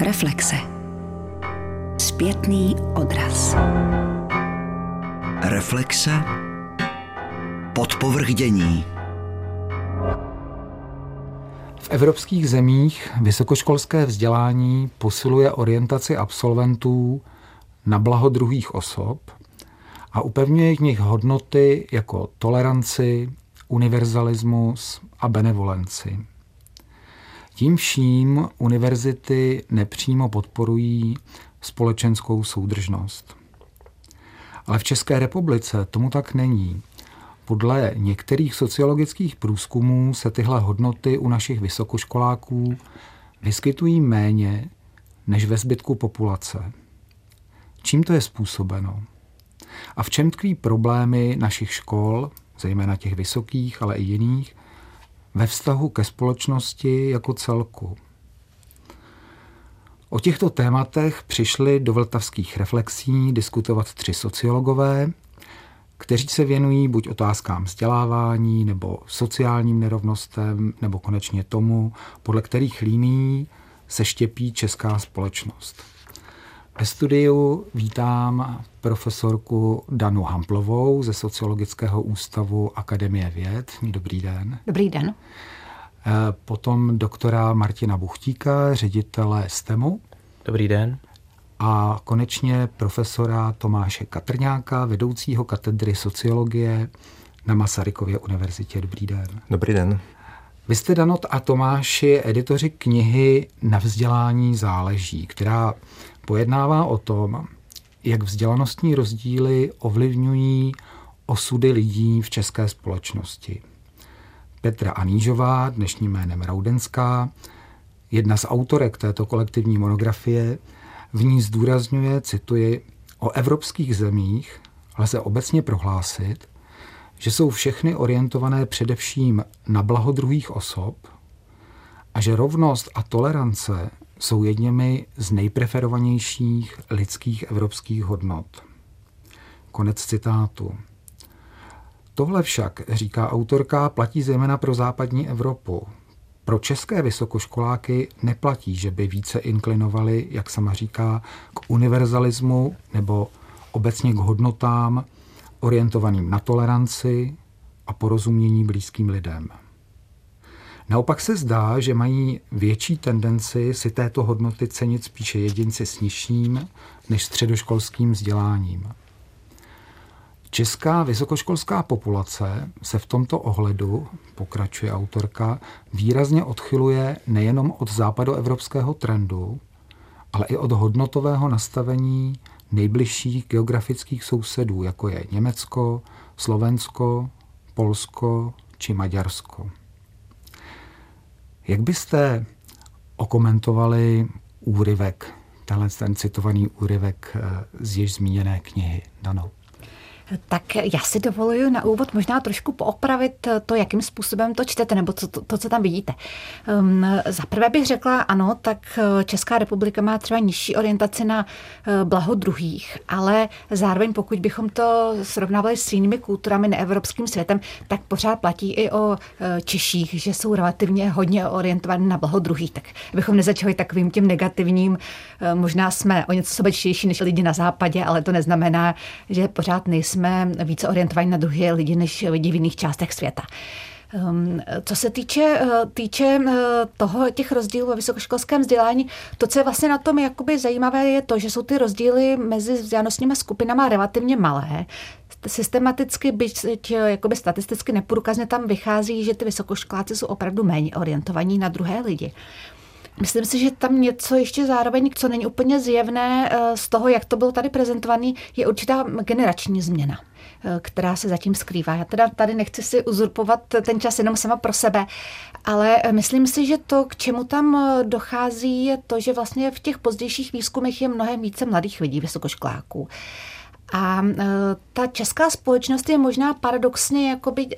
Reflexe. Zpětný odraz. Reflexe. Podpovrdění. V evropských zemích vysokoškolské vzdělání posiluje orientaci absolventů na blaho druhých osob a upevňuje v nich hodnoty jako toleranci, univerzalismus a benevolenci. Tím vším univerzity nepřímo podporují společenskou soudržnost. Ale v České republice tomu tak není. Podle některých sociologických průzkumů se tyhle hodnoty u našich vysokoškoláků vyskytují méně než ve zbytku populace. Čím to je způsobeno? A v čem tkví problémy našich škol, zejména těch vysokých, ale i jiných, ve vztahu ke společnosti jako celku? O těchto tématech přišli do vltavských reflexí diskutovat tři sociologové, kteří se věnují buď otázkám vzdělávání, nebo sociálním nerovnostem, nebo konečně tomu, podle kterých líní se štěpí česká společnost. Ve studiu vítám profesorku Danu Hamplovou ze Sociologického ústavu Akademie věd. Dobrý den. Dobrý den. Eh, potom doktora Martina Buchtíka, ředitele STEMu. Dobrý den. A konečně profesora Tomáše Katrňáka, vedoucího katedry sociologie na Masarykově univerzitě. Dobrý den. Dobrý den. Vy jste, Danot a Tomáši, editoři knihy Na vzdělání záleží, která pojednává o tom, jak vzdělanostní rozdíly ovlivňují osudy lidí v české společnosti. Petra Anížová, dnešním jménem Raudenská, jedna z autorek této kolektivní monografie, v ní zdůrazňuje, cituji, o evropských zemích lze obecně prohlásit, že jsou všechny orientované především na blaho druhých osob a že rovnost a tolerance jsou jedněmi z nejpreferovanějších lidských evropských hodnot. Konec citátu. Tohle však, říká autorka, platí zejména pro západní Evropu. Pro české vysokoškoláky neplatí, že by více inklinovali, jak sama říká, k univerzalismu nebo obecně k hodnotám orientovaným na toleranci a porozumění blízkým lidem. Naopak se zdá, že mají větší tendenci si této hodnoty cenit spíše jedinci s nižším než středoškolským vzděláním. Česká vysokoškolská populace se v tomto ohledu, pokračuje autorka, výrazně odchyluje nejenom od západoevropského trendu, ale i od hodnotového nastavení nejbližších geografických sousedů, jako je Německo, Slovensko, Polsko či Maďarsko. Jak byste okomentovali úryvek, tenhle ten citovaný úryvek eh, z již zmíněné knihy, Dano? Tak já si dovoluji na úvod možná trošku poopravit to, jakým způsobem to čtete, nebo to, to, to co tam vidíte. Um, Za prvé bych řekla, ano, tak eh, Česká republika má třeba nižší orientaci na eh, blaho druhých, ale zároveň pokud bychom to srovnávali s jinými kulturami neevropským světem, tak pořád platí i o eh, Češích, že jsou relativně hodně orientovaní na blaho druhých. Tak bychom nezačali takovým tím negativním, možná jsme o něco sobečtější než lidi na západě, ale to neznamená, že pořád nejsme jsme více orientovaní na druhé lidi než lidi v jiných částech světa. Um, co se týče, uh, týče uh, toho, těch rozdílů ve vysokoškolském vzdělání, to, co je vlastně na tom jakoby zajímavé, je to, že jsou ty rozdíly mezi vzdělanostními skupinama relativně malé. Systematicky, byť jakoby statisticky neprůkazně tam vychází, že ty vysokoškoláci jsou opravdu méně orientovaní na druhé lidi. Myslím si, že tam něco ještě zároveň, co není úplně zjevné eh, z toho, jak to bylo tady prezentovaný, je určitá generační změna eh, která se zatím skrývá. Já teda tady nechci si uzurpovat ten čas jenom sama pro sebe, ale eh, myslím si, že to, k čemu tam dochází, je to, že vlastně v těch pozdějších výzkumech je mnohem více mladých lidí, vysokoškoláků. A ta česká společnost je možná paradoxně jakoby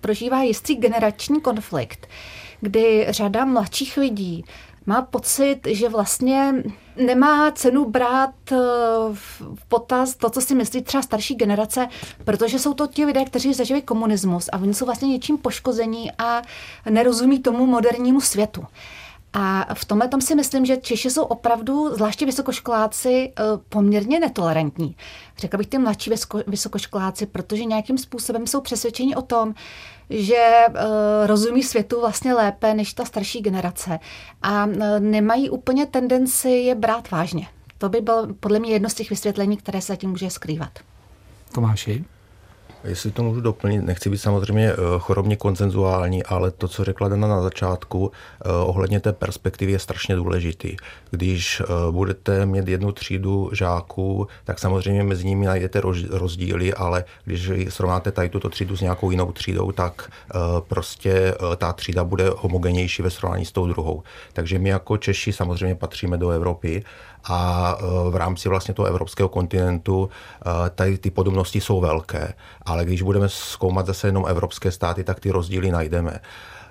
prožívá jistý generační konflikt kdy řada mladších lidí má pocit, že vlastně nemá cenu brát eh, v potaz to, co si myslí třeba starší generace, protože jsou to ti lidé, kteří zažili komunismus a oni jsou vlastně něčím poškození a nerozumí tomu modernímu světu. A v tomhle tom si myslím, že Češi jsou opravdu, zvláště vysokoškoláci, eh, poměrně netolerantní. Řekla bych ty mladší vysokoškoláci, protože nějakým způsobem jsou přesvědčeni o tom, že uh, rozumí světu vlastně lépe než ta starší generace a uh, nemají úplně tendenci je brát vážně. To by bylo podle mě jedno z těch vysvětlení, které se zatím může skrývat. Tomáši? Jestli to můžu doplnit, nechci být samozřejmě eh, chorobně koncenzuální, ale to, co řekla Dana na začátku, eh, ohledně té perspektivy je strašně důležitý. Když eh, budete mít jednu třídu žáků, tak samozřejmě mezi nimi najdete rozdíly, ale když srovnáte tady tuto třídu s nějakou jinou třídou, tak prostě ta třída bude homogenější ve srovnání s tou druhou. Takže my jako Češi samozřejmě patříme do Evropy a v rámci vlastně toho evropského kontinentu tady ty podobnosti jsou velké ale když budeme zkoumat zase jenom evropské státy, tak ty rozdíly najdeme.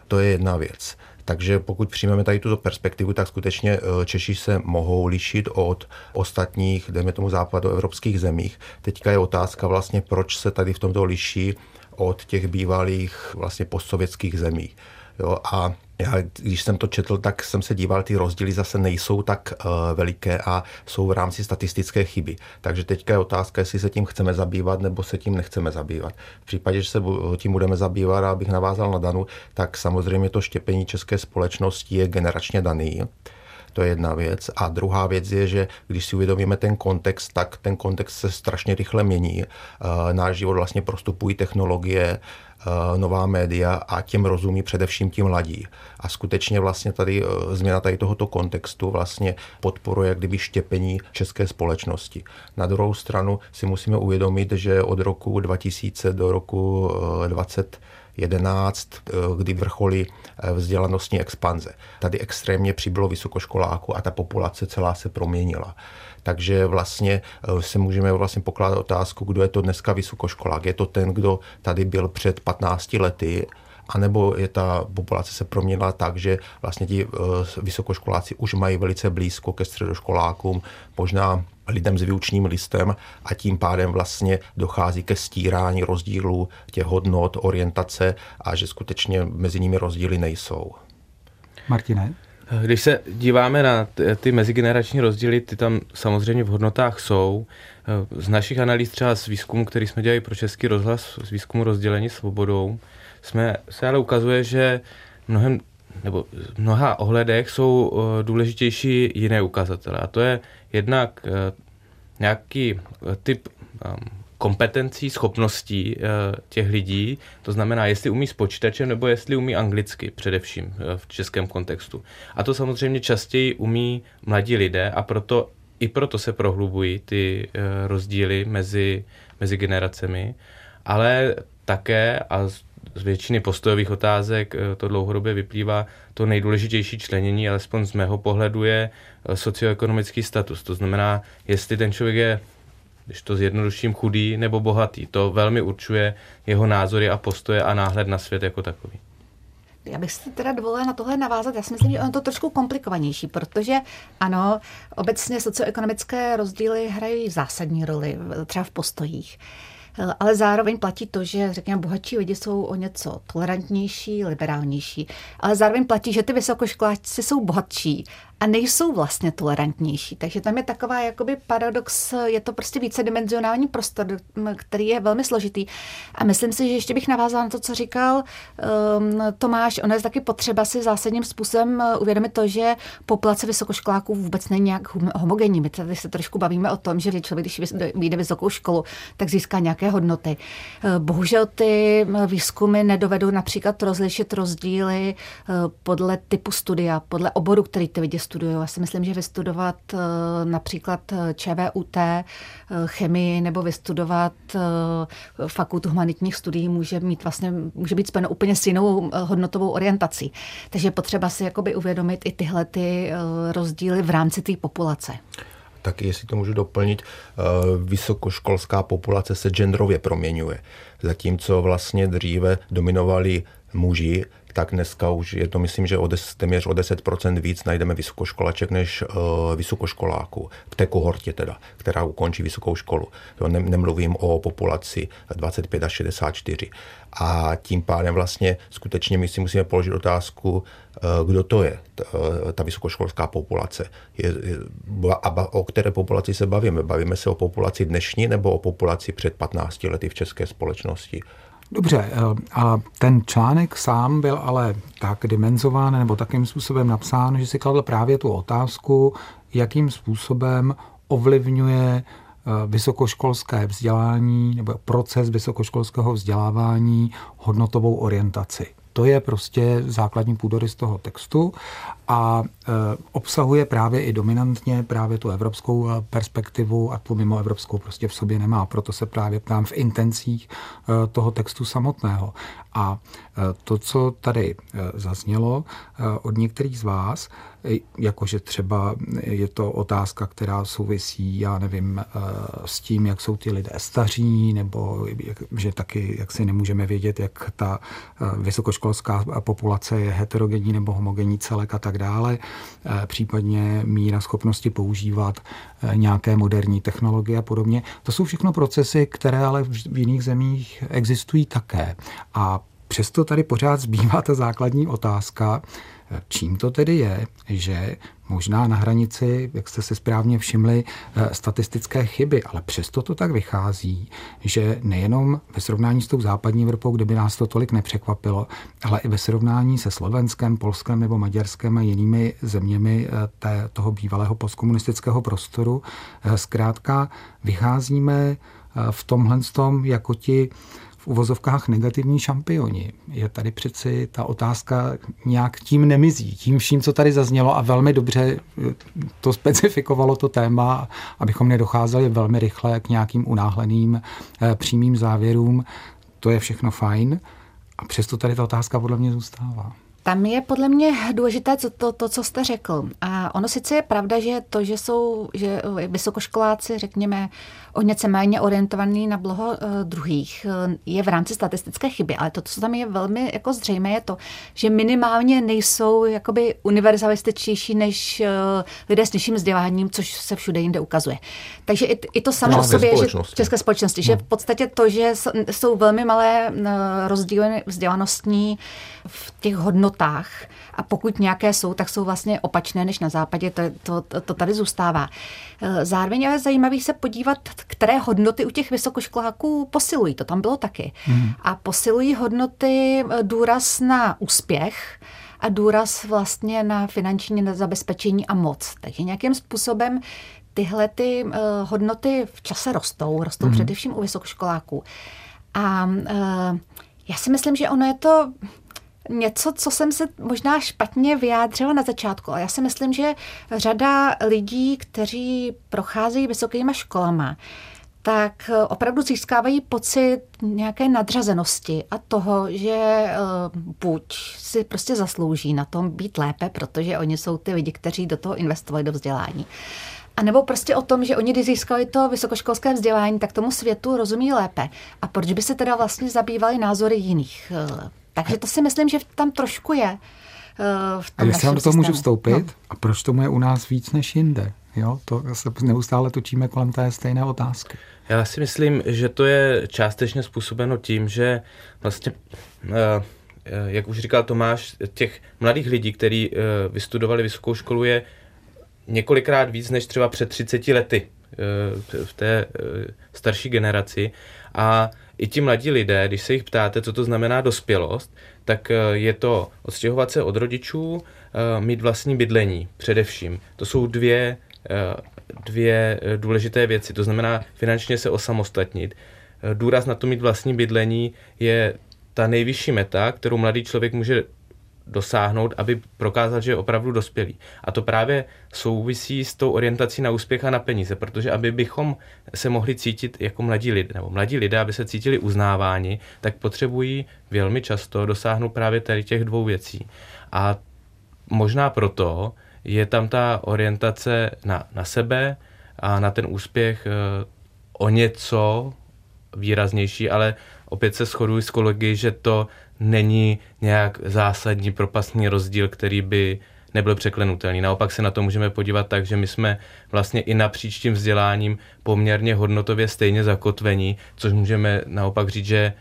To je jedna věc. Takže pokud přijmeme tady tuto perspektivu, tak skutečně eh, Češi se mohou lišit od ostatních, dejme tomu západoevropských zemích. Teďka je otázka vlastně, proč se tady v tomto liší od těch bývalých vlastně postsovětských zemí. Jo, a já, když jsem to četl, tak jsem se díval, ty rozdíly zase nejsou tak uh, veliké a jsou v rámci statistické chyby. Takže teďka je otázka, jestli se tím chceme zabývat nebo se tím nechceme zabývat. V případě, že se tím budeme zabývat, abych navázal na Danu, tak samozřejmě to štěpení české společnosti je generačně daný. To je jedna věc. A druhá věc je, že když si uvědomíme ten kontext, tak ten kontext se strašně rychle mění. Uh, náš život vlastně prostupují technologie, Eh, nová média a těm rozumí především tím mladí. A skutečně vlastně tady eh, změna tady tohoto kontextu vlastně podporuje kdyby štěpení české společnosti. Na druhou stranu si musíme uvědomit, že od roku 2000 do roku 20 eh, 11, kdy vrcholí vzdělanostní expanze. Tady extrémně přibylo vysokoškoláků a ta populace celá se proměnila. Takže vlastně eh, se můžeme vlastně pokládat otázku, kdo je to dneska vysokoškolák. Je to ten, kdo tady byl před 15 lety, anebo je ta populace se proměnila tak, že vlastně ti eh, vysokoškoláci už mají velice blízko ke středoškolákům, možná lidem s výučním listem a tím pádem vlastně dochází ke stírání rozdílů těch hodnot, orientace a že skutečně mezi nimi rozdíly nejsou. Martine? Když se díváme na ty mezigenerační rozdíly, ty tam samozřejmě v hodnotách jsou. Z našich analýz třeba z výzkumu, který jsme dělali pro Český rozhlas, z výzkumu rozdělení svobodou, jsme, se ale ukazuje, že mnohem, nebo v mnoha ohledech jsou eh, důležitější jiné ukazatele. A to je jednak eh, nějaký eh, typ ehm, kompetencí, schopností těch lidí, to znamená, jestli umí s počítačem nebo jestli umí anglicky především v českém kontextu. A to samozřejmě častěji umí mladí lidé a proto i proto se prohlubují ty rozdíly mezi, mezi generacemi, ale také a z většiny postojových otázek to dlouhodobě vyplývá, to nejdůležitější členění, alespoň z mého pohledu, je socioekonomický status. To znamená, jestli ten člověk je když to zjednoduším, chudý nebo bohatý. To velmi určuje jeho názory a postoje a náhled na svět jako takový. Já bych si teda dovolila na tohle navázat. Já si myslím, že ono to trošku komplikovanější, protože ano, obecně socioekonomické rozdíly hrají zásadní roli, třeba v postojích. Ale zároveň platí to, že řekněme, bohatší lidi jsou o něco tolerantnější, liberálnější. Ale zároveň platí, že ty vysokoškoláci jsou bohatší a nejsou vlastně tolerantnější. Takže tam je taková jakoby paradox, je to prostě vícedimenzionální prostor, který je velmi složitý. A myslím si, že ještě bych navázala na to, co říkal um, Tomáš, ono je taky potřeba si zásadním způsobem uh, uvědomit to, že populace vysokoškoláků vůbec není nějak homogenní. My tady se trošku bavíme o tom, že člověk, když vyjde vysokou školu, tak získá nějaké hodnoty. Uh, bohužel ty uh, výzkumy nedovedou například rozlišit rozdíly podle typu studia, podle oboru, který ty lidi studují. Já si myslím, že vystudovat eh, například eh, ČVUT, eh, chemii nebo vystudovat fakultu humanitních studií může mít vlastně, může být spojeno úplně s jinou hodnotovou orientací. Takže potřeba si jakoby uvědomit i tyhle ty rozdíly v rámci té populace. Taky, jestli to můžu doplnit, vysokoškolská populace se genderově proměňuje. Zatímco vlastně dříve dominovali muži, tak dneska už je to, myslím, že o des, téměř o 10% víc najdeme vysokoškolaček než uh, vysokoškoláků. V té kohortě teda, která ukončí vysokou školu. Jo, ne, nemluvím o populaci 25 až 64. A tím pádem vlastně skutečně my si musíme položit otázku, uh, kdo to je, ta, ta vysokoškolská populace. Je, a o které populaci se bavíme? Bavíme se o populaci dnešní nebo o populaci před 15 lety v české společnosti? Dobře, eh, a ten článek sám byl ale tak dimenzován nebo takým způsobem napsán, že si kladl právě tu otázku, jakým způsobem ovlivňuje eh, vysokoškolské vzdělání nebo proces vysokoškolského vzdělávání hodnotovou orientaci. To je prostě základní půdorys toho textu a e, obsahuje právě i dominantně právě tu evropskou e, perspektivu a tu mimo evropskou prostě v sobě nemá. Proto se právě ptám v intencích e, toho textu samotného. A to, co tady zaznělo od některých z vás, jakože třeba je to otázka, která souvisí, já nevím, s tím, jak jsou ty lidé staří, nebo že taky, jak si nemůžeme vědět, jak ta vysokoškolská populace je heterogenní nebo homogenní celek a tak dále, případně míra schopnosti používat nějaké moderní technologie a podobně. To jsou všechno procesy, které ale v jiných zemích existují také. A přesto tady pořád zbývá ta základní otázka, Čím to tedy je, že možná na hranici, jak jste se správně všimli, eh, statistické chyby, ale přesto to tak vychází, že nejenom ve srovnání s tou západní Evropou, kde by nás to tolik nepřekvapilo, ale i ve srovnání se Slovenskem, Polskem nebo Maďarskem a jinými zeměmi eh, té, toho bývalého postkomunistického prostoru, eh, zkrátka vycházíme v tomhle tom jako ti v uvozovkách negativní šampioni. Je tady přeci ta otázka nějak tím nemizí. Tím vším, co tady zaznělo a velmi dobře to specifikovalo to téma, abychom nedocházeli velmi rychle k nějakým unáhleným eh, přímým závěrům. To je všechno fajn. A přesto tady ta otázka podle mě zůstává. Tam je podle mě důležité to, to, to, co jste řekl. A ono sice je pravda, že to, že jsou že vysokoškoláci, řekněme, o něco méně orientovaný na blaho uh, druhých, uh, je v rámci statistické chyby. Ale to, co tam je velmi jako zřejmé, je to, že minimálně nejsou jakoby univerzalističtější než uh, lidé s nižším vzděláním, což se všude jinde ukazuje. Takže i, i to samo o sobě, že v české společnosti, no. že v podstatě to, že jsou velmi malé rozdíly vzdělanostní v těch hodnotách a pokud nějaké jsou, tak jsou vlastně opačné než na západě, to, to, to tady zůstává. Zároveň je zajímavý se podívat, které hodnoty u těch vysokoškoláků posilují. To tam bylo taky. Hmm. A posilují hodnoty eh, důraz na úspěch, a důraz vlastně na finanční zabezpečení a moc. Takže nějakým způsobem tyhle ty uh, hodnoty v čase rostou, rostou mm-hmm. především u vysokoškoláků. A uh, já si myslím, že ono je to něco, co jsem se možná špatně vyjádřila na začátku, ale já si myslím, že řada lidí, kteří procházejí vysokýma školama, tak opravdu získávají pocit nějaké nadřazenosti a toho, že eh, buď si prostě zaslouží na tom být lépe, protože oni jsou ty lidi, kteří do toho investovali do vzdělání. A nebo prostě o tom, že oni, když získali to vysokoškolské vzdělání, tak tomu světu rozumí lépe. A proč by se teda vlastně zabývali názory jiných eh, takže to si myslím, že tam trošku je. Uh, v tom a jestli vám do toho můžu vstoupit, no. a proč tomu je u nás víc než jinde? Jo, to se neustále točíme kolem té stejné otázky. Já si myslím, že to je částečně způsobeno tím, že vlastně, uh, jak už říkal Tomáš, těch mladých lidí, kteří uh, vystudovali vysokou školu, je několikrát víc než třeba před 30 lety v té starší generaci. A i ti mladí lidé, když se jich ptáte, co to znamená dospělost, tak eh, je to odstěhovat se od rodičů, eh, mít vlastní bydlení především. To jsou dvě, eh, dvě důležité věci. To znamená finančně se osamostatnit. Důraz na to mít vlastní bydlení je ta nejvyšší meta, kterou mladý člověk může dosáhnout, aby prokázal, že je opravdu dospělý. A to právě souvisí s tou orientací na úspěch a na peníze, protože aby bychom se mohli cítit jako mladí lidé, nebo mladí lidé, aby se cítili uznáváni, tak potřebují velmi často dosáhnout právě tady těch dvou věcí. A možná proto je tam ta orientace na, na sebe a na ten úspěch eh, o něco výraznější, ale opět se shoduji s kolegy, že to není nějak zásadní propastní rozdíl, který by nebyl překlenutelný. Naopak se na to můžeme podívat tak, že my jsme vlastně i napříč tím vzděláním poměrně hodnotově stejně zakotvení, což můžeme naopak říct, že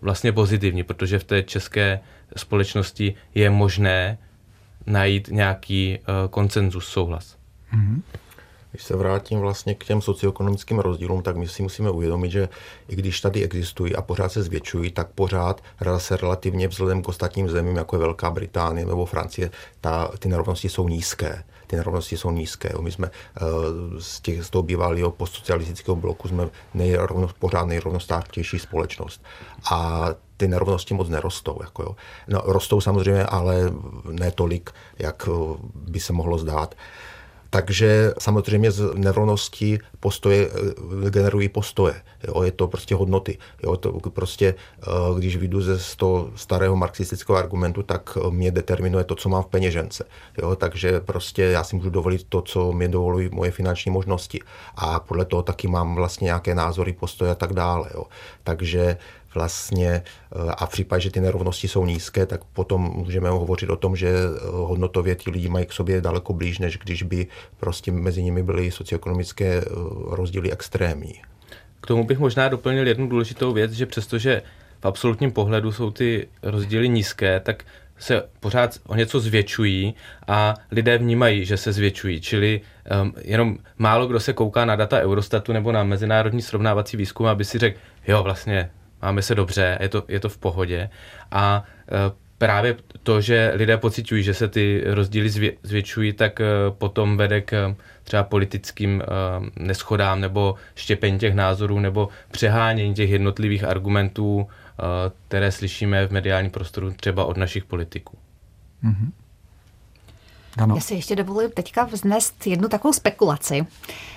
vlastně pozitivní, protože v té české společnosti je možné najít nějaký uh, koncenzus, souhlas. Mm-hmm. Když se vrátím vlastně k těm socioekonomickým rozdílům, tak my si musíme uvědomit, že i když tady existují a pořád se zvětšují, tak pořád se relativně vzhledem k ostatním zemím, jako je Velká Británie nebo Francie, ta, ty nerovnosti jsou nízké. Ty nerovnosti jsou nízké. My jsme uh, z, těch, z toho bývalého postsocialistického bloku jsme nejrovno, pořád nejrovnostářtější společnost. A ty nerovnosti moc nerostou. Jako jo. No, rostou samozřejmě, ale ne tolik, jak eh, by se mohlo zdát. Uh, takže samozřejmě z nerovnosti postoje eh, generují postoje. Jo, je to prostě hodnoty. Jo, to prostě, eh, když vyjdu ze toho starého marxistického argumentu, tak mě determinuje to, co mám v peněžence. Jo, takže prostě já si můžu dovolit to, co mě dovolují moje finanční možnosti. A podle toho taky mám vlastně nějaké názory, postoje a tak dále. Jo. Takže vlastně eh, a v případě, že ty nerovnosti jsou nízké, tak potom můžeme hovořit o tom, že eh, hodnotově ti lidi mají k sobě daleko blíž, než když by prostě mezi nimi byly socioekonomické eh, rozdíly extrémní. K tomu bych možná doplnil jednu důležitou věc, že přestože v absolutním pohledu jsou ty rozdíly nízké, tak se pořád o něco zvětšují a lidé vnímají, že se zvětšují. Čili um, jenom málo kdo se kouká na data Eurostatu nebo na mezinárodní srovnávací výzkum, aby si řekl, jo, vlastně máme se dobře, je to, je to v pohodě. A e, právě to, že lidé pocitují, že se ty rozdíly zvě, zvětšují, tak e, potom vede k třeba politickým e, neschodám nebo štěpení těch názorů nebo přehánění těch jednotlivých argumentů, které slyšíme v mediálním prostoru třeba od našich politiků. Mm-hmm. Ano. Já si ještě dovoluji teďka vznést jednu takovou spekulaci.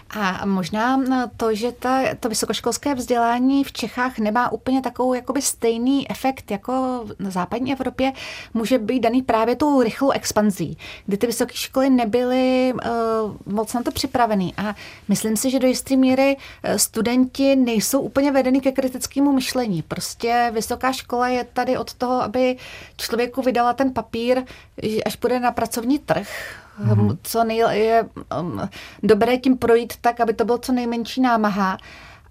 A možná to, že ta, to vysokoškolské vzdělání v Čechách nemá úplně takovou jakoby stejný efekt jako na západní Evropě, může být daný právě tou rychlou expanzí, kdy ty vysoké školy nebyly uh, moc na to připravený. A myslím si, že do jisté míry eh, studenti nejsou úplně vedeny ke kritickému myšlení. Prostě vysoká škola je tady od toho, aby člověku vydala ten papír, až půjde na pracovní trh, mm-hmm. co nej, je um, dobré tím projít tak, aby to bylo co nejmenší námaha.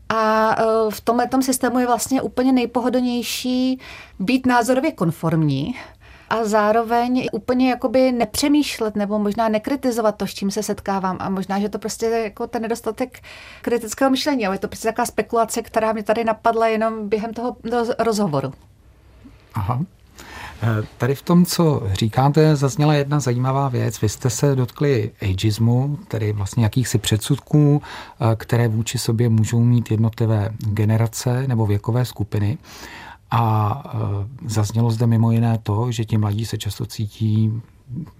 A uh, v tomhle systému je vlastně úplně nejpohodlnější být názorově konformní a zároveň úplně jakoby nepřemýšlet nebo možná nekritizovat to, s čím se setkávám a možná, že to prostě je jako ten nedostatek kritického myšlení, ale je to prostě taková spekulace, která mě tady napadla jenom během toho rozhovoru. Aha. Tady v tom, co říkáte, zazněla jedna zajímavá věc. Vy jste se dotkli ageismu, tedy vlastně jakýchsi předsudků, eh, které vůči sobě můžou mít jednotlivé generace nebo věkové skupiny. A eh, zaznělo zde mimo jiné to, že ti mladí se často cítí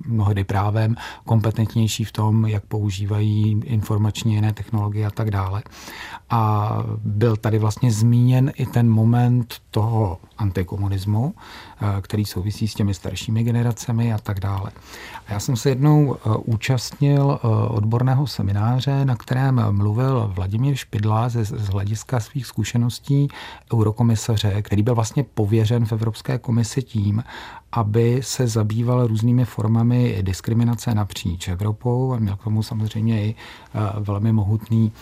mnohdy právem kompetentnější v tom, jak používají informační jiné technologie a tak dále. A byl tady vlastně zmíněn i ten moment toho antikomunismu, eh, který souvisí s těmi staršími generacemi a tak dále. Já jsem se jednou eh, účastnil eh, odborného semináře, na kterém mluvil Vladimír Špidla ze, z hlediska svých zkušeností eurokomisaře, který byl vlastně pověřen v Evropské komisi tím, aby se zabýval různými formami diskriminace napříč Evropou a měl k tomu samozřejmě i velmi mohutný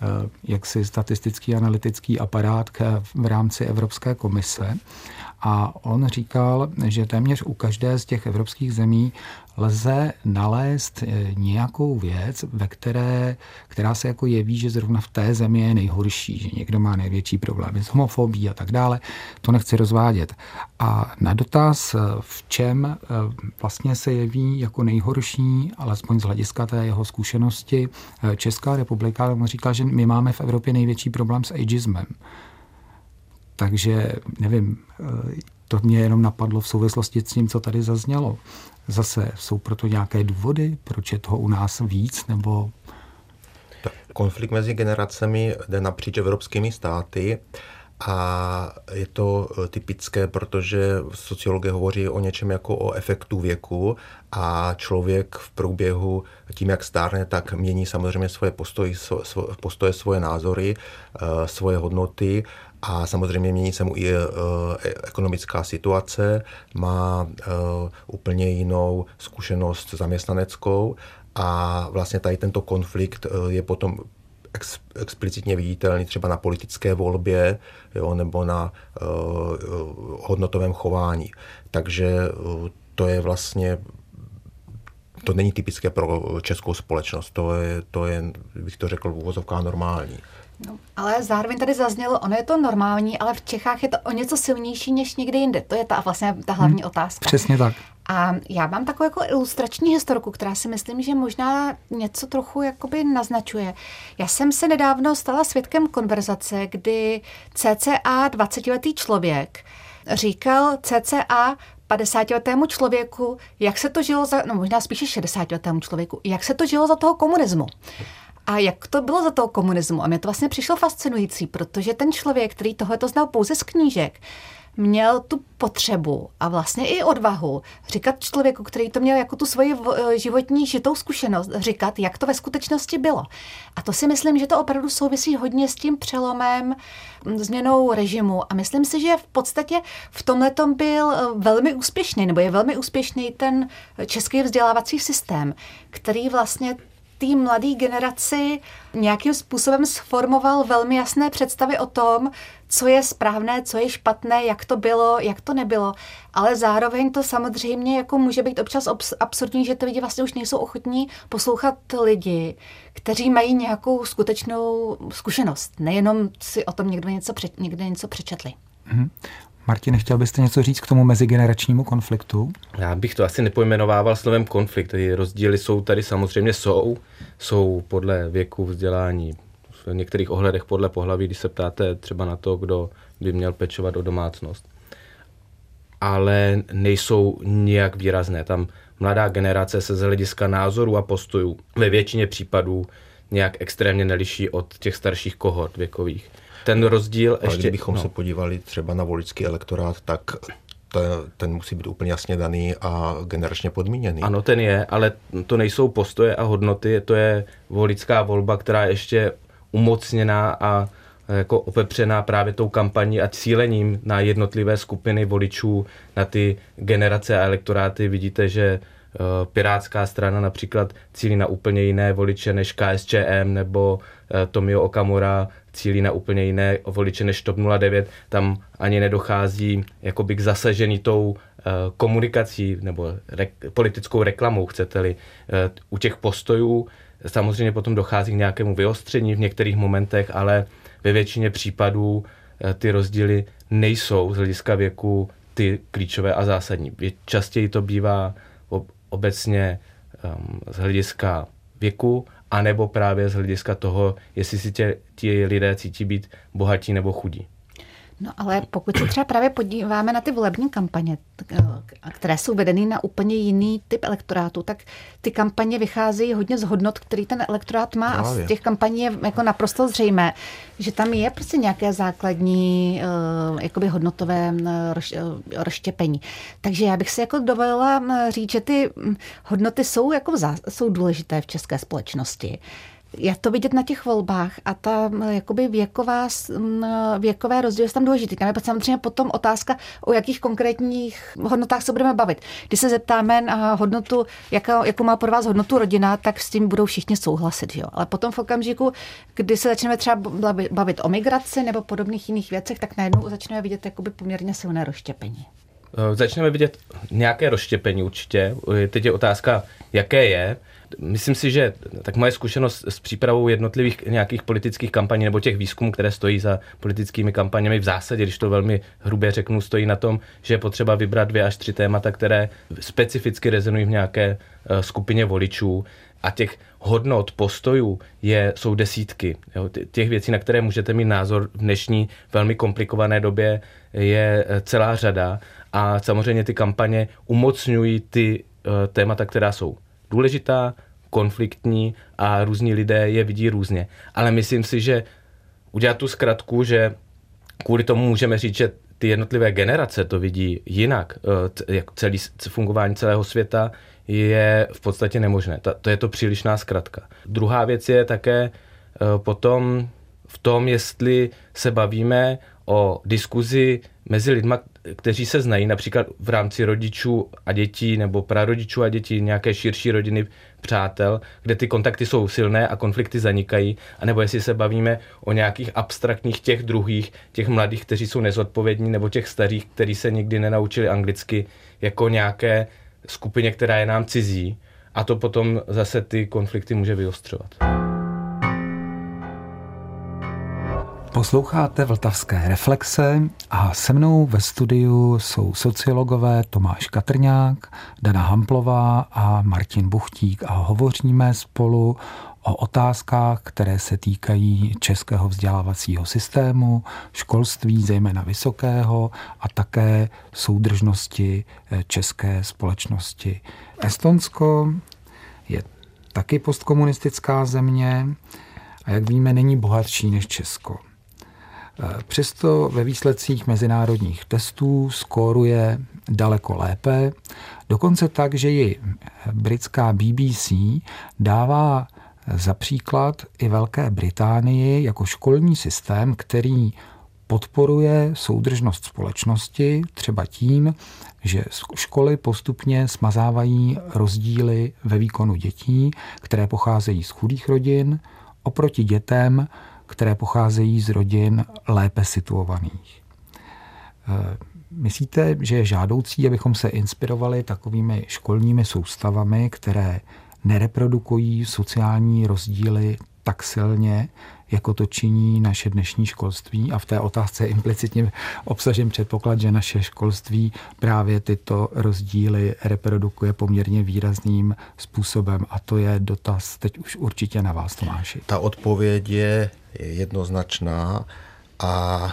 Eh, jaksi statistický analytický aparát v rámci Evropské komise. A on říkal, že téměř u každé z těch evropských zemí lze nalézt eh, nějakou věc, ve které, která se jako jeví, že zrovna v té zemi je nejhorší, že někdo má největší problémy s homofobí a tak dále. To nechci rozvádět. A na dotaz, eh, v čem eh, vlastně se jeví jako nejhorší, alespoň z hlediska té jeho zkušenosti, Česká republika, říkal, že my máme v Evropě největší problém s ageismem. Takže nevím, to mě jenom napadlo v souvislosti s tím, co tady zaznělo. Zase jsou proto nějaké důvody, proč je toho u nás víc, nebo konflikt mezi generacemi jde napříč evropskými státy a je to eh, typické, protože sociologie hovoří o něčem jako o efektu věku a člověk v průběhu tím, jak stárne, tak mění samozřejmě svoje postoje, postoje svoje názory, eh, svoje hodnoty A samozřejmě mění se mu i e, ekonomická situace, má úplně jinou zkušenost zaměstnaneckou a vlastně tady tento konflikt je potom ex, explicitně viditelný třeba na politické volbě jo, nebo na hodnotovém chování. Takže to je vlastně to není typické pro českou společnost, to je, to je bych to řekl, uvozovká normální. No, ale zároveň tady zaznělo, ono je to normální, ale v Čechách je to o něco silnější než někde jinde. To je ta vlastně ta hlavní hmm, otázka. Přesně tak. A já mám takovou jako ilustrační historku, která si myslím, že možná něco trochu jakoby naznačuje. Já jsem se nedávno stala svědkem konverzace, kdy CCA 20-letý člověk říkal CCA 50-letému člověku, jak se to žilo za, no možná spíše 60-letému člověku, jak se to žilo za toho komunismu. A jak to bylo za toho komunismu? A mě to vlastně přišlo fascinující, protože ten člověk, který tohle to znal pouze z knížek, měl tu potřebu a vlastně i odvahu říkat člověku, který to měl jako tu svoji eh, životní žitou zkušenost, říkat, jak to ve skutečnosti bylo. A to si myslím, že to opravdu souvisí hodně s tím přelomem, hm, změnou režimu. A myslím si, že v podstatě v tomhle byl eh, velmi úspěšný, nebo je velmi úspěšný ten český vzdělávací systém, který vlastně té mladé generaci nějakým způsobem sformoval velmi jasné představy o tom, co je správné, co je špatné, jak to bylo, jak to nebylo. Ale zároveň to samozřejmě jako může být občas absurdní, že ty lidi vlastně už nejsou ochotní poslouchat lidi, kteří mají nějakou skutečnou zkušenost. Nejenom si o tom někdo něco, pře- někde něco přečetli. Mm-hmm. Martin, chtěl byste něco říct k tomu mezigeneračnímu konfliktu? Já bych to asi nepojmenovával slovem konflikt. Ty rozdíly jsou tady samozřejmě jsou. Jsou podle věku, vzdělání, v některých ohledech podle pohlaví, když se ptáte třeba na to, kdo by měl pečovat o domácnost. Ale nejsou nijak výrazné. Tam mladá generace se z hlediska názorů a postojů ve většině případů nějak extrémně neliší od těch starších kohort věkových ten rozdíl Ale ještě... kdybychom no. se podívali třeba na voličský elektorát, tak ten, ten musí být úplně jasně daný a generačně podmíněný. Ano, ten je, ale to nejsou postoje a hodnoty, to je voličská volba, která je ještě umocněná a jako opepřená právě tou kampaní a cílením na jednotlivé skupiny voličů, na ty generace a elektoráty. Vidíte, že Pirátská strana například cílí na úplně jiné voliče než KSČM nebo eh, Tomio Okamura cílí na úplně jiné voliče než TOP 09. Tam ani nedochází jakoby k zasažení tou uh, komunikací nebo re- politickou reklamou, chcete-li. U těch postojů samozřejmě potom dochází k nějakému vyostření v některých momentech, ale ve většině případů ty rozdíly nejsou z hlediska věku ty klíčové a zásadní. Častěji to bývá obecně um, z hlediska věku anebo právě z hlediska toho, jestli si tě, ti lidé cítí být bohatí nebo chudí. No ale pokud se třeba právě podíváme na ty volební kampaně, eh, které jsou vedeny na úplně jiný typ elektorátu, tak ty kampaně vycházejí hodně z hodnot, který ten elektorát má právě. a z těch kampaní je jako naprosto zřejmé, že tam je prostě nějaké základní uh, jakoby hodnotové uh, rozštěpení. Takže já bych si jako dovolila říct, že ty hm, hodnoty jsou, jako jsou důležité v české společnosti je to vidět na těch volbách a ta jakoby věková, věkové rozdíly jsou tam důležitý. Tam je samozřejmě potom otázka, o jakých konkrétních hodnotách se budeme bavit. Když se zeptáme na hodnotu, jaká, jakou má pro vás hodnotu rodina, tak s tím budou všichni souhlasit. Jo? Ale potom v okamžiku, kdy se začneme třeba bavit o migraci nebo podobných jiných věcech, tak najednou začneme vidět jakoby poměrně silné rozštěpení. Eh, začneme vidět nějaké rozštěpení určitě. Teď je otázka, jaké je. Myslím si, že tak moje zkušenost s přípravou jednotlivých nějakých politických kampaní nebo těch výzkumů, které stojí za politickými kampaněmi, v zásadě, když to velmi hrubě řeknu, stojí na tom, že je potřeba vybrat dvě až tři témata, které specificky rezonují v nějaké eh, skupině voličů. A těch hodnot, postojů je, jsou desítky. Jo, těch věcí, na které můžete mít názor v dnešní velmi komplikované době, je eh, celá řada. A samozřejmě ty kampaně umocňují ty uh, témata, která jsou důležitá, konfliktní a různí lidé je vidí různě. Ale myslím si, že udělat tu zkratku, že kvůli tomu můžeme říct, že ty jednotlivé generace to vidí jinak, eh, jak celý fungování celého světa, je v podstatě nemožné. To je to přílišná zkratka. Druhá věc je také eh, potom v tom, jestli se bavíme o diskuzi mezi lidma, kteří se znají, například v rámci rodičů a dětí nebo prarodičů a dětí, nějaké širší rodiny přátel, kde ty kontakty jsou silné a konflikty zanikají, anebo jestli se bavíme o nějakých abstraktních těch druhých, těch mladých, kteří jsou nezodpovědní, nebo těch starých, kteří se nikdy nenaučili anglicky, jako nějaké skupině, která je nám cizí. A to potom zase ty konflikty může vyostřovat. Posloucháte Vltavské reflexe a se mnou ve studiu jsou sociologové Tomáš Katrňák, Dana Hamplová a Martin Buchtík a hovoříme spolu o otázkách, které se týkají českého vzdělávacího systému, školství, zejména vysokého, a také soudržnosti eh, české společnosti. Estonsko je taky postkomunistická země a jak víme, není bohatší než Česko. Přesto ve výsledcích mezinárodních testů skóruje daleko lépe, dokonce tak, že ji britská BBC dává za příklad i Velké Británii jako školní systém, který podporuje soudržnost společnosti třeba tím, že školy postupně smazávají rozdíly ve výkonu dětí, které pocházejí z chudých rodin, oproti dětem, které pocházejí z rodin lépe situovaných. Eh, myslíte, že je žádoucí, abychom se inspirovali takovými školními soustavami, které nereprodukují sociální rozdíly tak silně, jako to činí naše dnešní školství. A v té otázce implicitně obsažen předpoklad, že naše školství právě tyto rozdíly reprodukuje poměrně výrazným způsobem. A to je dotaz teď už určitě na vás, Tomáši. Ta odpověď je jednoznačná a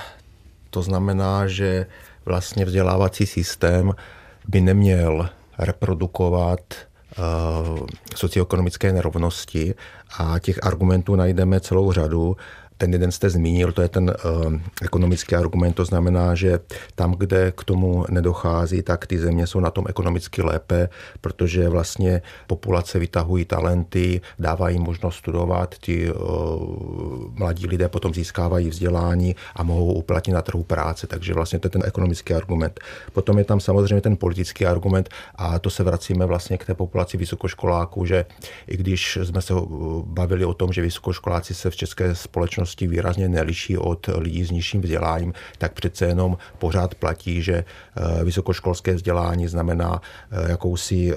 to znamená, že vlastně vzdělávací systém by neměl reprodukovat uh, socioekonomické nerovnosti a těch argumentů najdeme celou řadu ten jeden jste zmínil, to je ten uh, ekonomický argument, to znamená, že tam, kde k tomu nedochází, tak ty země jsou na tom ekonomicky lépe, protože vlastně populace vytahují talenty, dávají možnost studovat, ti uh, mladí lidé potom získávají vzdělání a mohou uplatnit na trhu práce, takže vlastně to je ten ekonomický argument. Potom je tam samozřejmě ten politický argument a to se vracíme vlastně k té populaci vysokoškoláků, že i když jsme se bavili o tom, že vysokoškoláci se v české společnosti společnosti výrazně neliší od lidí s nižším vzděláním, tak přece jenom pořád platí, že eh, vysokoškolské vzdělání znamená eh, jakousi eh,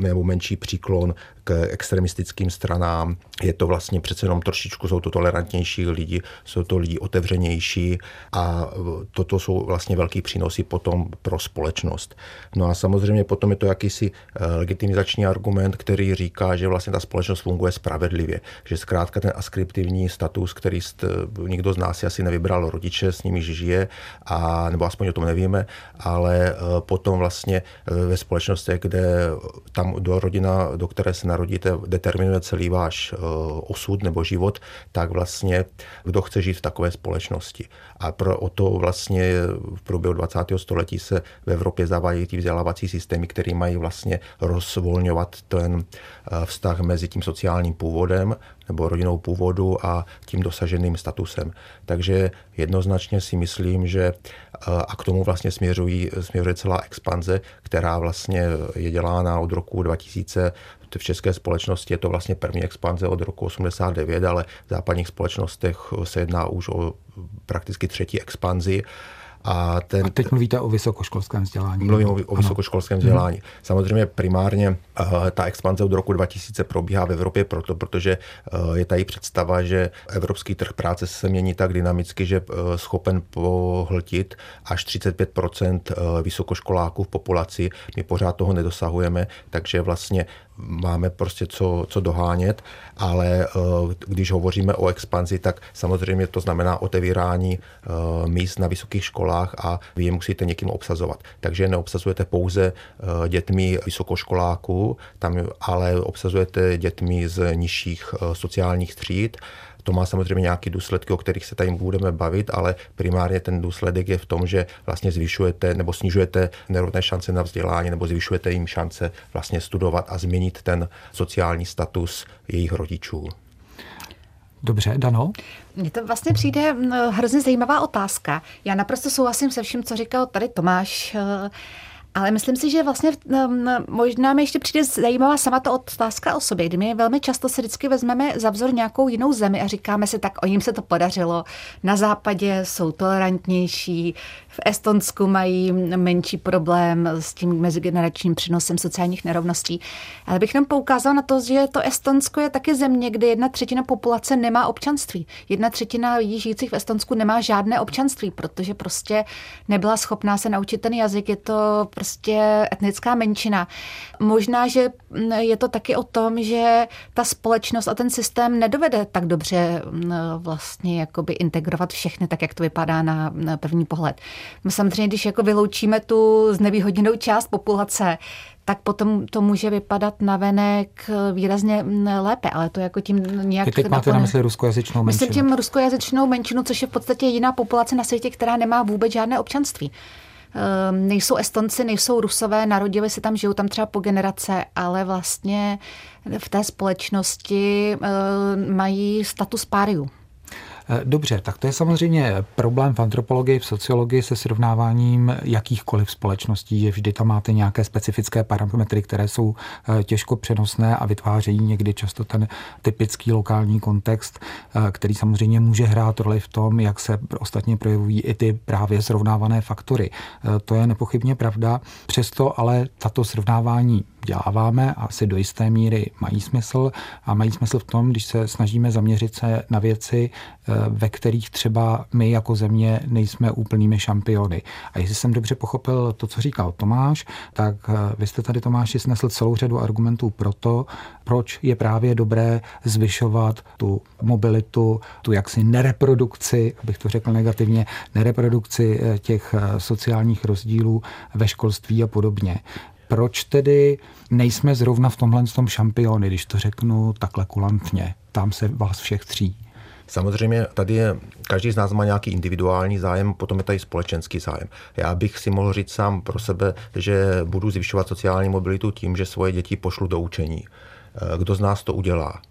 nebo menší příklon k extremistickým stranám. Je to vlastně přece jenom trošičku, jsou to tolerantnější lidi, jsou to lidi otevřenější a toto jsou vlastně velký přínosy potom pro společnost. No a samozřejmě potom je to jakýsi legitimizační argument, který říká, že vlastně ta společnost funguje spravedlivě, že zkrátka ten askriptivní status, který nikdo z nás si asi nevybral rodiče, s nimi žije, a, nebo aspoň o tom nevíme, ale e, potom vlastně e, ve společnosti, kde tam do rodina, do které se narodíte, determinuje celý váš e, osud nebo život, tak vlastně kdo chce žít v takové společnosti. A pro o to vlastně v průběhu 20. století se v Evropě zavádějí ty vzdělávací systémy, které mají vlastně rozvolňovat ten vztah mezi tím sociálním původem nebo rodinou původu a tím dosaženým statusem. Takže jednoznačně si myslím, že a k tomu vlastně směřují, směřuje celá expanze, která vlastně je dělána od roku 2000 v české společnosti je to vlastně první expanze od roku 89, ale v západních společnostech se jedná už o prakticky třetí expanzi. A, ten, a teď mluvíte o vysokoškolském vzdělání. Mluvím o, o vysokoškolském vzdělání. Hmm. Samozřejmě primárně uh, ta expanze od roku 2000 probíhá v Evropě proto, protože uh, je tady představa, že evropský trh práce se mění tak dynamicky, že uh, schopen pohltit až 35% vysokoškoláků v populaci. My pořád toho nedosahujeme, takže vlastně máme prostě co, co dohánět, ale když hovoříme o expanzi, tak samozřejmě to znamená otevírání míst na vysokých školách a vy je musíte někým obsazovat. Takže neobsazujete pouze dětmi vysokoškoláků, tam, ale obsazujete dětmi z nižších sociálních tříd to má samozřejmě nějaké důsledky, o kterých se tady budeme bavit, ale primárně ten důsledek je v tom, že vlastně zvyšujete nebo snižujete nerovné šance na vzdělání nebo zvyšujete jim šance vlastně studovat a změnit ten sociální status jejich rodičů. Dobře, Dano? Mně to vlastně přijde hrozně zajímavá otázka. Já naprosto souhlasím se vším, co říkal tady Tomáš. Ale myslím si, že vlastně možná mi ještě přijde zajímavá sama ta otázka o sobě, kdy my velmi často si vždycky vezmeme za vzor nějakou jinou zemi a říkáme si, tak o jim se to podařilo. Na západě jsou tolerantnější, v Estonsku mají menší problém s tím mezigeneračním přenosem sociálních nerovností. Ale bych nám poukázal na to, že to Estonsko je taky země, kde jedna třetina populace nemá občanství. Jedna třetina lidí žijících v Estonsku nemá žádné občanství, protože prostě nebyla schopná se naučit ten jazyk. Je to prostě etnická menšina. Možná, že je to taky o tom, že ta společnost a ten systém nedovede tak dobře vlastně jakoby integrovat všechny, tak jak to vypadá na první pohled. My samozřejmě, když jako vyloučíme tu znevýhodněnou část populace, tak potom to může vypadat navenek výrazně lépe, ale to jako tím nějak... Vy teď máte na mysli ruskojazyčnou menšinu. Myslím tím ruskojazyčnou menšinu, což je v podstatě jiná populace na světě, která nemá vůbec žádné občanství. Ehm, nejsou Estonci, nejsou Rusové, narodili se tam, žijou tam třeba po generace, ale vlastně v té společnosti ehm, mají status páriu. Eh, dobře, tak to je samozřejmě problém v antropologii, v sociologii se srovnáváním jakýchkoliv společností, že vždy tam máte nějaké specifické parametry, které jsou eh, těžko přenosné a vytvářejí někdy často ten typický lokální kontext, eh, který samozřejmě může hrát roli v tom, jak se ostatně projevují i ty právě srovnávané faktory. To je nepochybně pravda. Přesto ale tato srovnávání děláváme a asi do jisté míry mají smysl a mají smysl v tom, když se snažíme zaměřit se na věci, eh, ve kterých třeba my jako země nejsme úplnými šampiony. A jestli jsem dobře pochopil to, co říkal Tomáš, tak eh, vy jste tady Tomáši snesl celou řadu argumentů pro to, proč je právě dobré zvyšovat tu mobilitu, tu jaksi nereprodukci, abych to řekl negativně, nereprodukci eh, těch sociálních rozdílů ve školství a podobně. Proč tedy nejsme zrovna v tomhle tom šampiony, když to řeknu takhle kulantně? Tam se vás všech tří. Samozřejmě tady je, každý z nás má nějaký individuální zájem, potom je tady společenský zájem. Já bych si mohl říct sám pro sebe, že budu zvyšovat sociální mobilitu tím, že svoje děti pošlu do učení. Kdo z nás to udělá?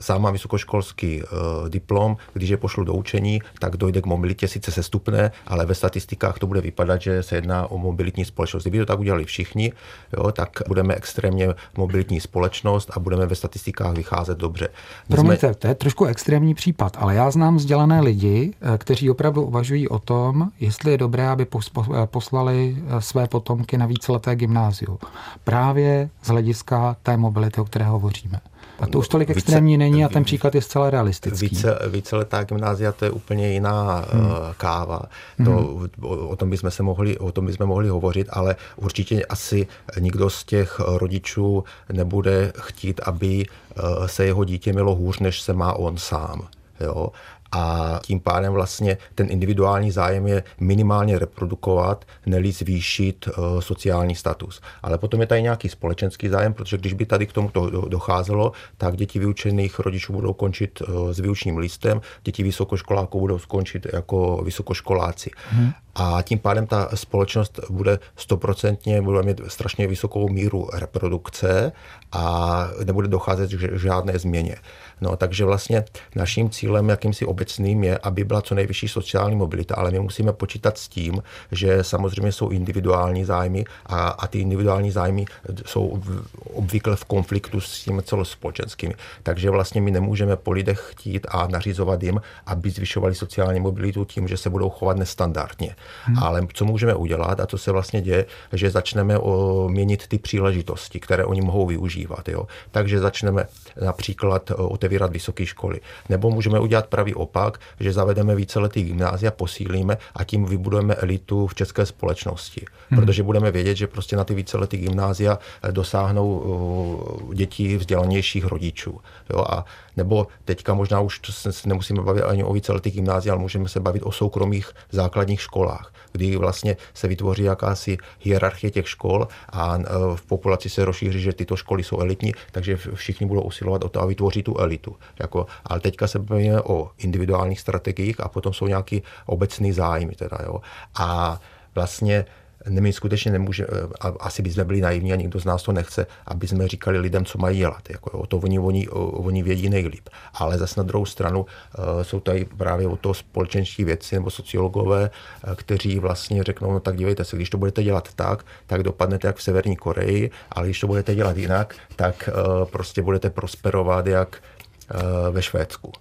Sám má vysokoškolský uh, diplom, když je pošlu do učení, tak dojde k mobilitě sice sestupné, ale ve statistikách to bude vypadat, že se jedná o mobilitní společnost. Kdyby to tak udělali všichni, jo, tak budeme extrémně mobilitní společnost a budeme ve statistikách vycházet dobře. My Promiňte, jsme... to je trošku extrémní případ, ale já znám vzdělané lidi, eh, kteří opravdu uvažují o tom, jestli je dobré, aby eh, poslali své potomky na víceleté gymnázium. Právě z hlediska té mobility, o které hovoříme. A to už tolik více, extrémní není a ten příklad je zcela realistický. Více, víceletá gymnázia to je úplně jiná hmm. uh, káva. To, hmm. o, o, tom bychom se mohli, o tom bychom mohli hovořit, ale určitě asi nikdo z těch rodičů nebude chtít, aby uh, se jeho dítě mělo hůř, než se má on sám. Jo? A tím pádem vlastně ten individuální zájem je minimálně reprodukovat, neli zvýšit uh, sociální status. Ale potom je tady nějaký společenský zájem, protože když by tady k tomu to docházelo, tak děti vyučených rodičů budou končit uh, s výučním listem, děti vysokoškoláků budou skončit jako vysokoškoláci. Hmm. A tím pádem ta společnost bude stoprocentně, bude mít strašně vysokou míru reprodukce a nebude docházet k žádné změně. No, takže vlastně naším cílem jakýmsi obecným je, aby byla co nejvyšší sociální mobilita, ale my musíme počítat s tím, že samozřejmě jsou individuální zájmy a, a ty individuální zájmy jsou obvykle v konfliktu s tím celospolečenskými. Takže vlastně my nemůžeme po lidech chtít a nařizovat jim, aby zvyšovali sociální mobilitu tím, že se budou chovat nestandardně. Hmm. Ale co můžeme udělat a co se vlastně děje, že začneme o, měnit ty příležitosti, které oni mohou využívat. Jo? Takže začneme například otevírat otevírat vysoké školy. Nebo můžeme udělat pravý opak, že zavedeme víceletý gymnázia, posílíme a tím vybudujeme elitu v české společnosti. Hmm. Protože budeme vědět, že prostě na ty víceletý gymnázia eh, dosáhnou děti vzdělanějších rodičů. Jo? A nebo teďka možná už se nemusíme bavit ani o víceletých gymnázii, ale můžeme se bavit o soukromých základních školách, kdy vlastně se vytvoří jakási hierarchie těch škol a e, v populaci se rozšíří, že tyto školy jsou elitní, takže všichni budou usilovat o to a vytvoří tu elitu. Jako, ale teďka se bavíme o individuálních strategiích a potom jsou nějaký obecný zájmy. Teda, jo. A vlastně my skutečně nemůže, a asi bychom byli naivní a nikdo z nás to nechce, aby jsme říkali lidem, co mají dělat. Jako, o to oni, oni, oni vědí nejlíp. Ale zase na druhou stranu jsou tady právě o to společenští věci nebo sociologové, kteří vlastně řeknou, no tak dívejte se, když to budete dělat tak, tak dopadnete jak v Severní Koreji, ale když to budete dělat jinak, tak prostě budete prosperovat jak ve Švédsku.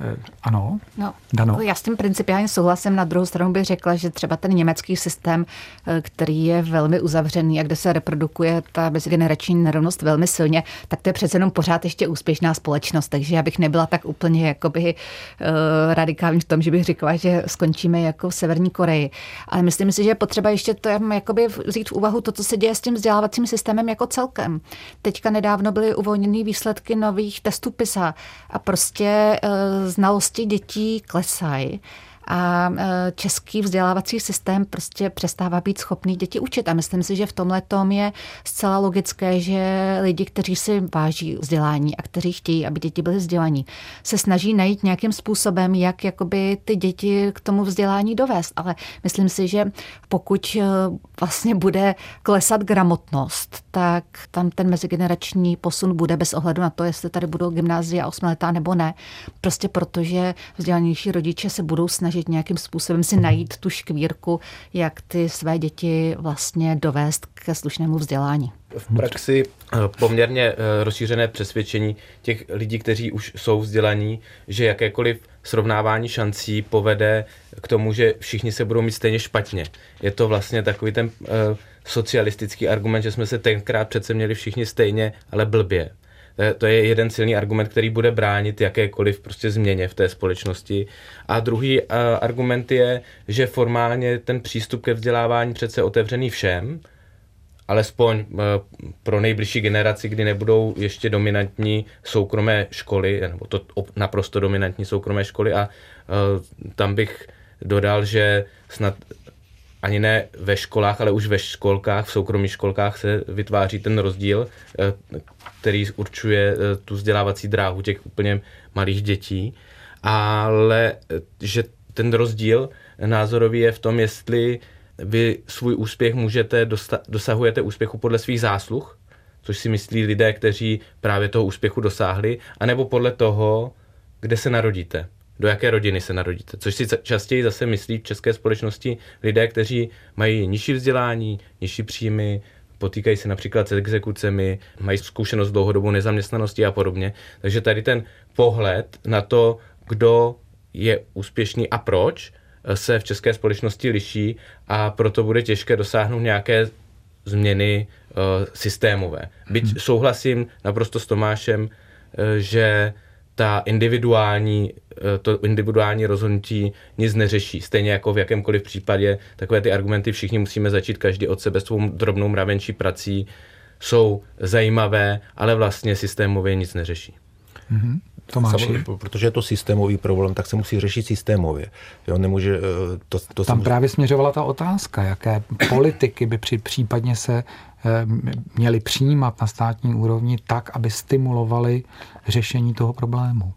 Eh, ano, no, Dano. Jako já s tím principiálně souhlasím. Na druhou stranu bych řekla, že třeba ten německý systém, eh, který je velmi uzavřený a kde se reprodukuje ta mezigenerační nerovnost velmi silně, tak to je přece jenom pořád ještě úspěšná společnost. Takže já bych nebyla tak úplně jakoby uh, radikální v tom, že bych řekla, že skončíme jako v Severní Koreji. Ale myslím si, že je potřeba ještě to jakoby vzít v úvahu to, co se děje s tím vzdělávacím systémem jako celkem. Teďka nedávno byly uvolněny výsledky nových testů PISA a prostě uh, znalosti dětí klesají a e, český vzdělávací systém prostě přestává být schopný děti učit. A myslím si, že v tomhle tom je zcela logické, že lidi, kteří si váží vzdělání a kteří chtějí, aby děti byly vzdělaní, se snaží najít nějakým způsobem, jak jakoby ty děti k tomu vzdělání dovést. Ale myslím si, že pokud e, vlastně bude klesat gramotnost, tak tam ten mezigenerační posun bude bez ohledu na to, jestli tady budou gymnázia osmiletá nebo ne. Prostě protože vzdělanější rodiče se budou snažit snažit nějakým způsobem si najít tu škvírku, jak ty své děti vlastně dovést ke slušnému vzdělání. V praxi eh, poměrně eh, rozšířené přesvědčení těch lidí, kteří už jsou vzdělaní, že jakékoliv srovnávání šancí povede k tomu, že všichni se budou mít stejně špatně. Je to vlastně takový ten uh, socialistický argument, že jsme se tenkrát přece měli všichni stejně, ale blbě. To je jeden silný argument, který bude bránit jakékoliv prostě změně v té společnosti. A druhý uh, argument je, že formálně ten přístup ke vzdělávání přece otevřený všem, alespoň uh, pro nejbližší generaci, kdy nebudou ještě dominantní soukromé školy, nebo to naprosto dominantní soukromé školy a uh, tam bych dodal, že snad ani ne ve školách, ale už ve školkách, v soukromých školkách se vytváří ten rozdíl, eh, který určuje eh, tu vzdělávací dráhu těch úplně malých dětí. Ale eh, že ten rozdíl názorový je v tom, jestli vy svůj úspěch můžete, dosta- dosahujete úspěchu podle svých zásluh, což si myslí lidé, kteří právě toho úspěchu dosáhli, anebo podle toho, kde se narodíte do jaké rodiny se narodíte. Což si častěji zase myslí v české společnosti lidé, kteří mají nižší vzdělání, nižší příjmy, potýkají se například s exekucemi, mají zkušenost s dlouhodobou nezaměstnaností a podobně. Takže tady ten pohled na to, kdo je úspěšný a proč, se v české společnosti liší a proto bude těžké dosáhnout nějaké změny uh, systémové. Byť hmm. souhlasím naprosto s Tomášem, uh, že ta individuální, eh, to individuální rozhodnutí nic neřeší. Stejně jako v jakémkoliv případě takové ty argumenty všichni musíme začít každý od sebe svou drobnou mravenčí prací, jsou zajímavé, ale vlastně systémově nic neřeší. Mm-hmm. Tomáši. Samozřejmě, protože je to systémový problém, tak se musí řešit systémově. Jo, nemůže, eh, to, to Tam právě směřovala ta otázka, jaké politiky by při, případně se Eh, měli přijímat na státní úrovni tak, aby stimulovali řešení toho problému?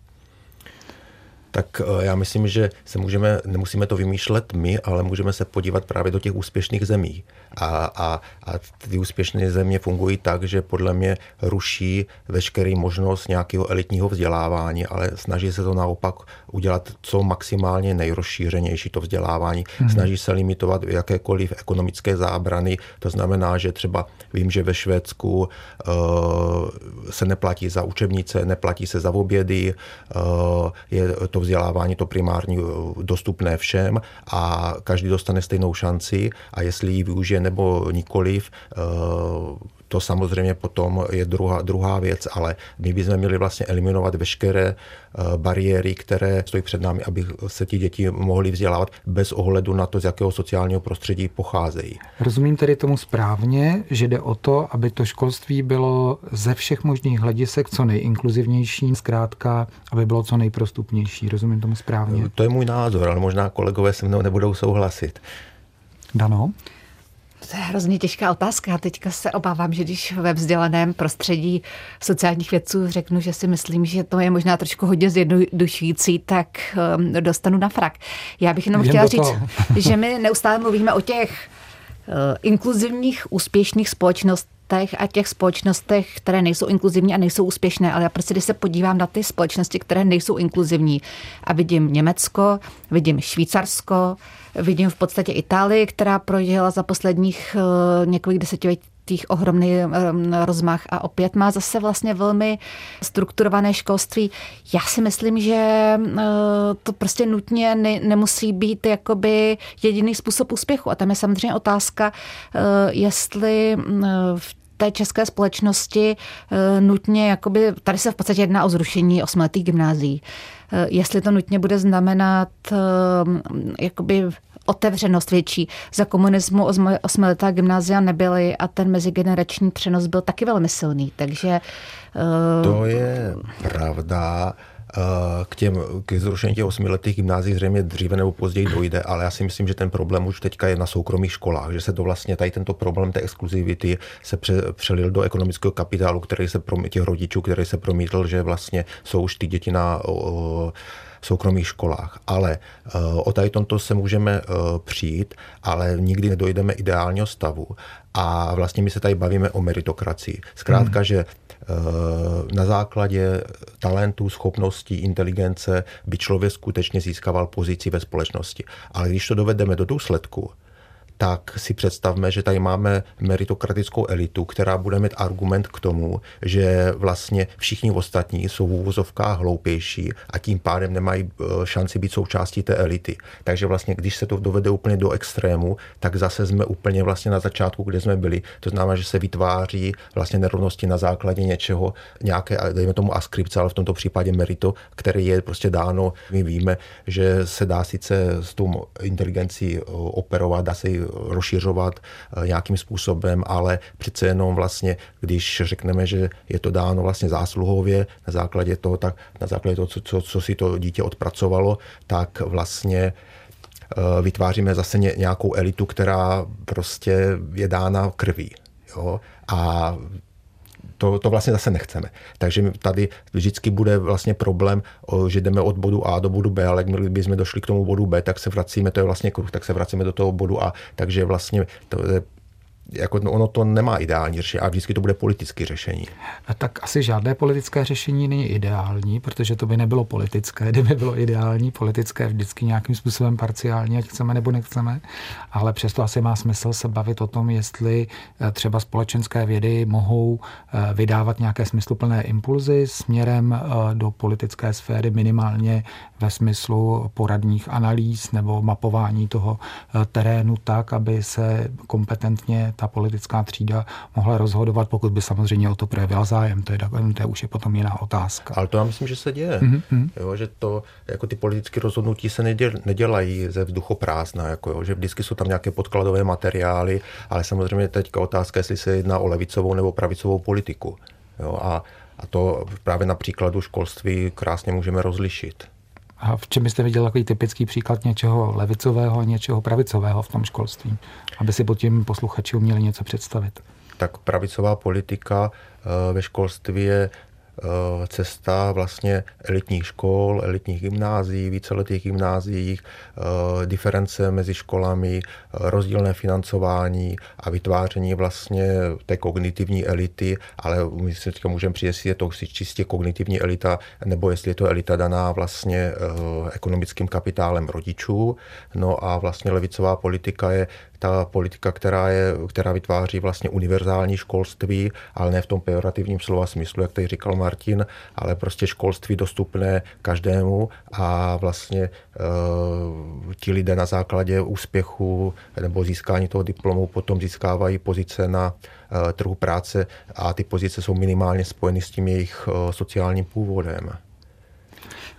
Tak eh, já myslím, že se můžeme, nemusíme to vymýšlet my, ale můžeme se podívat právě do těch úspěšných zemí. A, a, a ty úspěšné země fungují tak, že podle mě ruší veškerý možnost nějakého elitního vzdělávání, ale snaží se to naopak udělat co maximálně nejrozšířenější to vzdělávání. Hmm. Snaží se limitovat jakékoliv ekonomické zábrany. To znamená, že třeba vím, že ve Švédsku uh, se neplatí za učebnice, neplatí se za obědy, uh, je to vzdělávání to primární dostupné všem a každý dostane stejnou šanci a jestli ji využije nebo nikoliv, eh, to samozřejmě potom je druhá, druhá věc, ale my bychom měli vlastně eliminovat veškeré eh, bariéry, které stojí před námi, aby se ti děti mohly vzdělávat bez ohledu na to, z jakého sociálního prostředí pocházejí. Rozumím tedy tomu správně, že jde o to, aby to školství bylo ze všech možných hledisek co nejinkluzivnější, zkrátka, aby bylo co nejprostupnější. Rozumím tomu správně? To je můj názor, ale možná kolegové se mnou nebudou souhlasit. Dano? To je hrozně těžká otázka. Teďka se obávám, že když ve vzdělaném prostředí sociálních vědců řeknu, že si myslím, že to je možná trošku hodně zjednodušující, tak um, dostanu na frak. Já bych jenom Jen chtěla říct, že my neustále mluvíme o těch inkluzivních úspěšných společnostech a těch společnostech, které nejsou inkluzivní a nejsou úspěšné. Ale já prostě, když se podívám na ty společnosti, které nejsou inkluzivní a vidím Německo, vidím Švýcarsko, vidím v podstatě Itálii, která prodělala za posledních několik desetiletí těch ohromný rozmach a opět má zase vlastně velmi strukturované školství. Já si myslím, že e, to prostě nutně ne, nemusí být jakoby jediný způsob úspěchu. A tam je samozřejmě otázka, e, jestli v té české společnosti nutně, jakoby, tady se v podstatě jedná o zrušení osmiletých gymnází. Jestli to nutně bude znamenat jakoby otevřenost větší. Za komunismu osmiletá gymnázia nebyly a ten mezigenerační přenos byl taky velmi silný, takže... Uh... To je pravda. Eh, k, těm, k zrušení těch osmiletých gymnází zřejmě dříve nebo později dojde, ale já si myslím, že ten problém už teďka je na soukromých školách, že se to vlastně, tady tento problém té exkluzivity se pře, přelil do ekonomického kapitálu, který se, těch rodičů, který se promítl, že vlastně jsou už ty děti na o, soukromých školách. Ale eh, o tady tomto se můžeme eh, přijít, ale nikdy nedojdeme ideálního stavu. A vlastně my se tady bavíme o meritokracii. Zkrátka, hmm. že na základě talentů, schopností, inteligence by člověk skutečně získával pozici ve společnosti. Ale když to dovedeme do důsledku, tak si představme, že tady máme meritokratickou elitu, která bude mít argument k tomu, že vlastně všichni ostatní jsou v úvozovkách hloupější a tím pádem nemají eh, šanci být součástí té elity. Takže vlastně, když se to dovede úplně do extrému, tak zase jsme úplně vlastně na začátku, kde jsme byli. To znamená, že se vytváří vlastně nerovnosti na základě něčeho, nějaké, dejme tomu askripce, ale v tomto případě merito, které je prostě dáno. My víme, že se dá sice s tou inteligencí eh, operovat, dá se ji rozšiřovat eh, nějakým způsobem, ale přece jenom vlastně, když řekneme, že je to dáno vlastně zásluhově na základě toho, tak na základě toho, co, co, co si to dítě odpracovalo, tak vlastně eh, vytváříme zase nějakou elitu, která prostě je dána krví. Jo? A to, to vlastně zase nechceme. Takže tady vždycky bude vlastně problém, že jdeme od bodu A do bodu B, ale jakmile bychom došli k tomu bodu B, tak se vracíme, to je vlastně kruh, tak se vracíme do toho bodu A. Takže vlastně to je jako ono to nemá ideální řešení a vždycky to bude politické řešení. A tak asi žádné politické řešení není ideální, protože to by nebylo politické, kdyby bylo ideální, politické vždycky nějakým způsobem parciální, ať chceme nebo nechceme, ale přesto asi má smysl se bavit o tom, jestli eh, třeba společenské vědy mohou eh, vydávat nějaké smysluplné impulzy směrem eh, do politické sféry minimálně ve smyslu poradních analýz nebo mapování toho terénu tak, aby se kompetentně ta politická třída mohla rozhodovat, pokud by samozřejmě o to projevila zájem. To je, to je už je potom jiná otázka. Ale to já myslím, že se děje. Mm-hmm. Jo, že to, jako ty politické rozhodnutí se neděl, nedělají ze vzduchoprázdna, jako jo, že vždycky jsou tam nějaké podkladové materiály, ale samozřejmě teďka otázka, jestli se jedná o levicovou nebo pravicovou politiku. Jo, a, a to právě na příkladu školství krásně můžeme rozlišit. A v čem byste viděl takový typický příklad něčeho levicového a něčeho pravicového v tom školství, aby si pod tím posluchači uměli něco představit? Tak pravicová politika eh, ve školství je cesta vlastně elitních škol, elitních gymnázií, víceletých gymnáziích, eh, diference mezi školami, eh, rozdílné financování a vytváření vlastně té kognitivní elity, ale my si teďka můžeme přijít, jestli je to čistě kognitivní elita, nebo jestli je to elita daná vlastně ekonomickým kapitálem rodičů. No a vlastně levicová politika je ta politika, která, je, která vytváří vlastně univerzální školství, ale ne v tom pejorativním slova smyslu, jak tady říkal Martin, ale prostě školství dostupné každému a vlastně uh, ti lidé na základě úspěchu nebo získání toho diplomu potom získávají pozice na uh, trhu práce a ty pozice jsou minimálně spojeny s tím jejich uh, sociálním původem.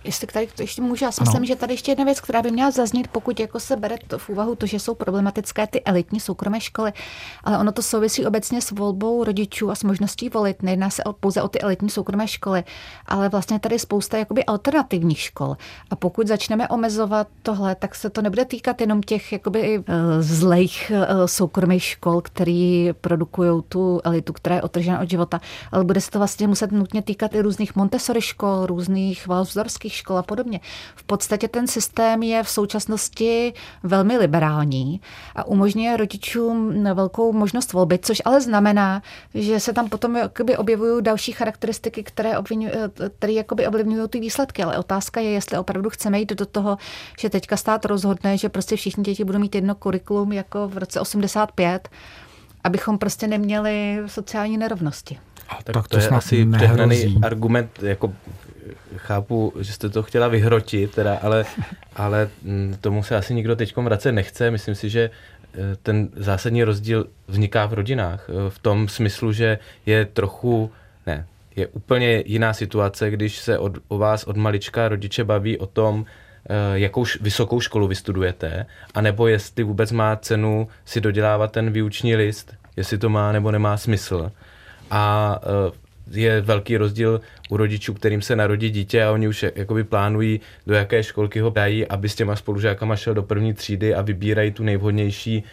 Jestli tady to ještě můžu, já si myslím, že tady ještě jedna věc, která by měla zaznít, pokud jako se bere to v úvahu to, že jsou problematické ty elitní soukromé školy, ale ono to souvisí obecně s volbou rodičů a s možností volit. Nejedná se pouze o ty elitní soukromé školy, ale vlastně tady spousta jakoby alternativních škol. A pokud začneme omezovat tohle, tak se to nebude týkat jenom těch jakoby uh, zlejch uh, soukromých škol, který produkují tu elitu, která je otržena od života, ale bude se to vlastně muset nutně týkat i různých Montessori škol, různých Valvzdorských mateřských škol a podobně. V podstatě ten systém je v současnosti velmi liberální a umožňuje rodičům velkou možnost volby, což ale znamená, že se tam potom jakoby objevují další charakteristiky, které, obvinují, které jakoby ovlivňují ty výsledky. Ale otázka je, jestli opravdu chceme jít do toho, že teďka stát rozhodne, že prostě všichni děti budou mít jedno kurikulum jako v roce 85, abychom prostě neměli sociální nerovnosti. A tak, tak to, to je asi přehnaný argument, jako chápu, že jste to chtěla vyhrotit, teda, ale, ale mm, tomu se asi nikdo teď vracet nechce. Myslím si, že eh, ten zásadní rozdíl vzniká v rodinách. Eh, v tom smyslu, že je trochu, ne, je úplně jiná situace, když se od, o vás od malička rodiče baví o tom, eh, jakou vysokou školu vystudujete, anebo jestli vůbec má cenu si dodělávat ten výuční list, jestli to má nebo nemá smysl. A je velký rozdíl u rodičů, kterým se narodí dítě a oni už jakoby plánují, do jaké školky ho dají, aby s těma spolužákama šel do první třídy a vybírají tu nejvhodnější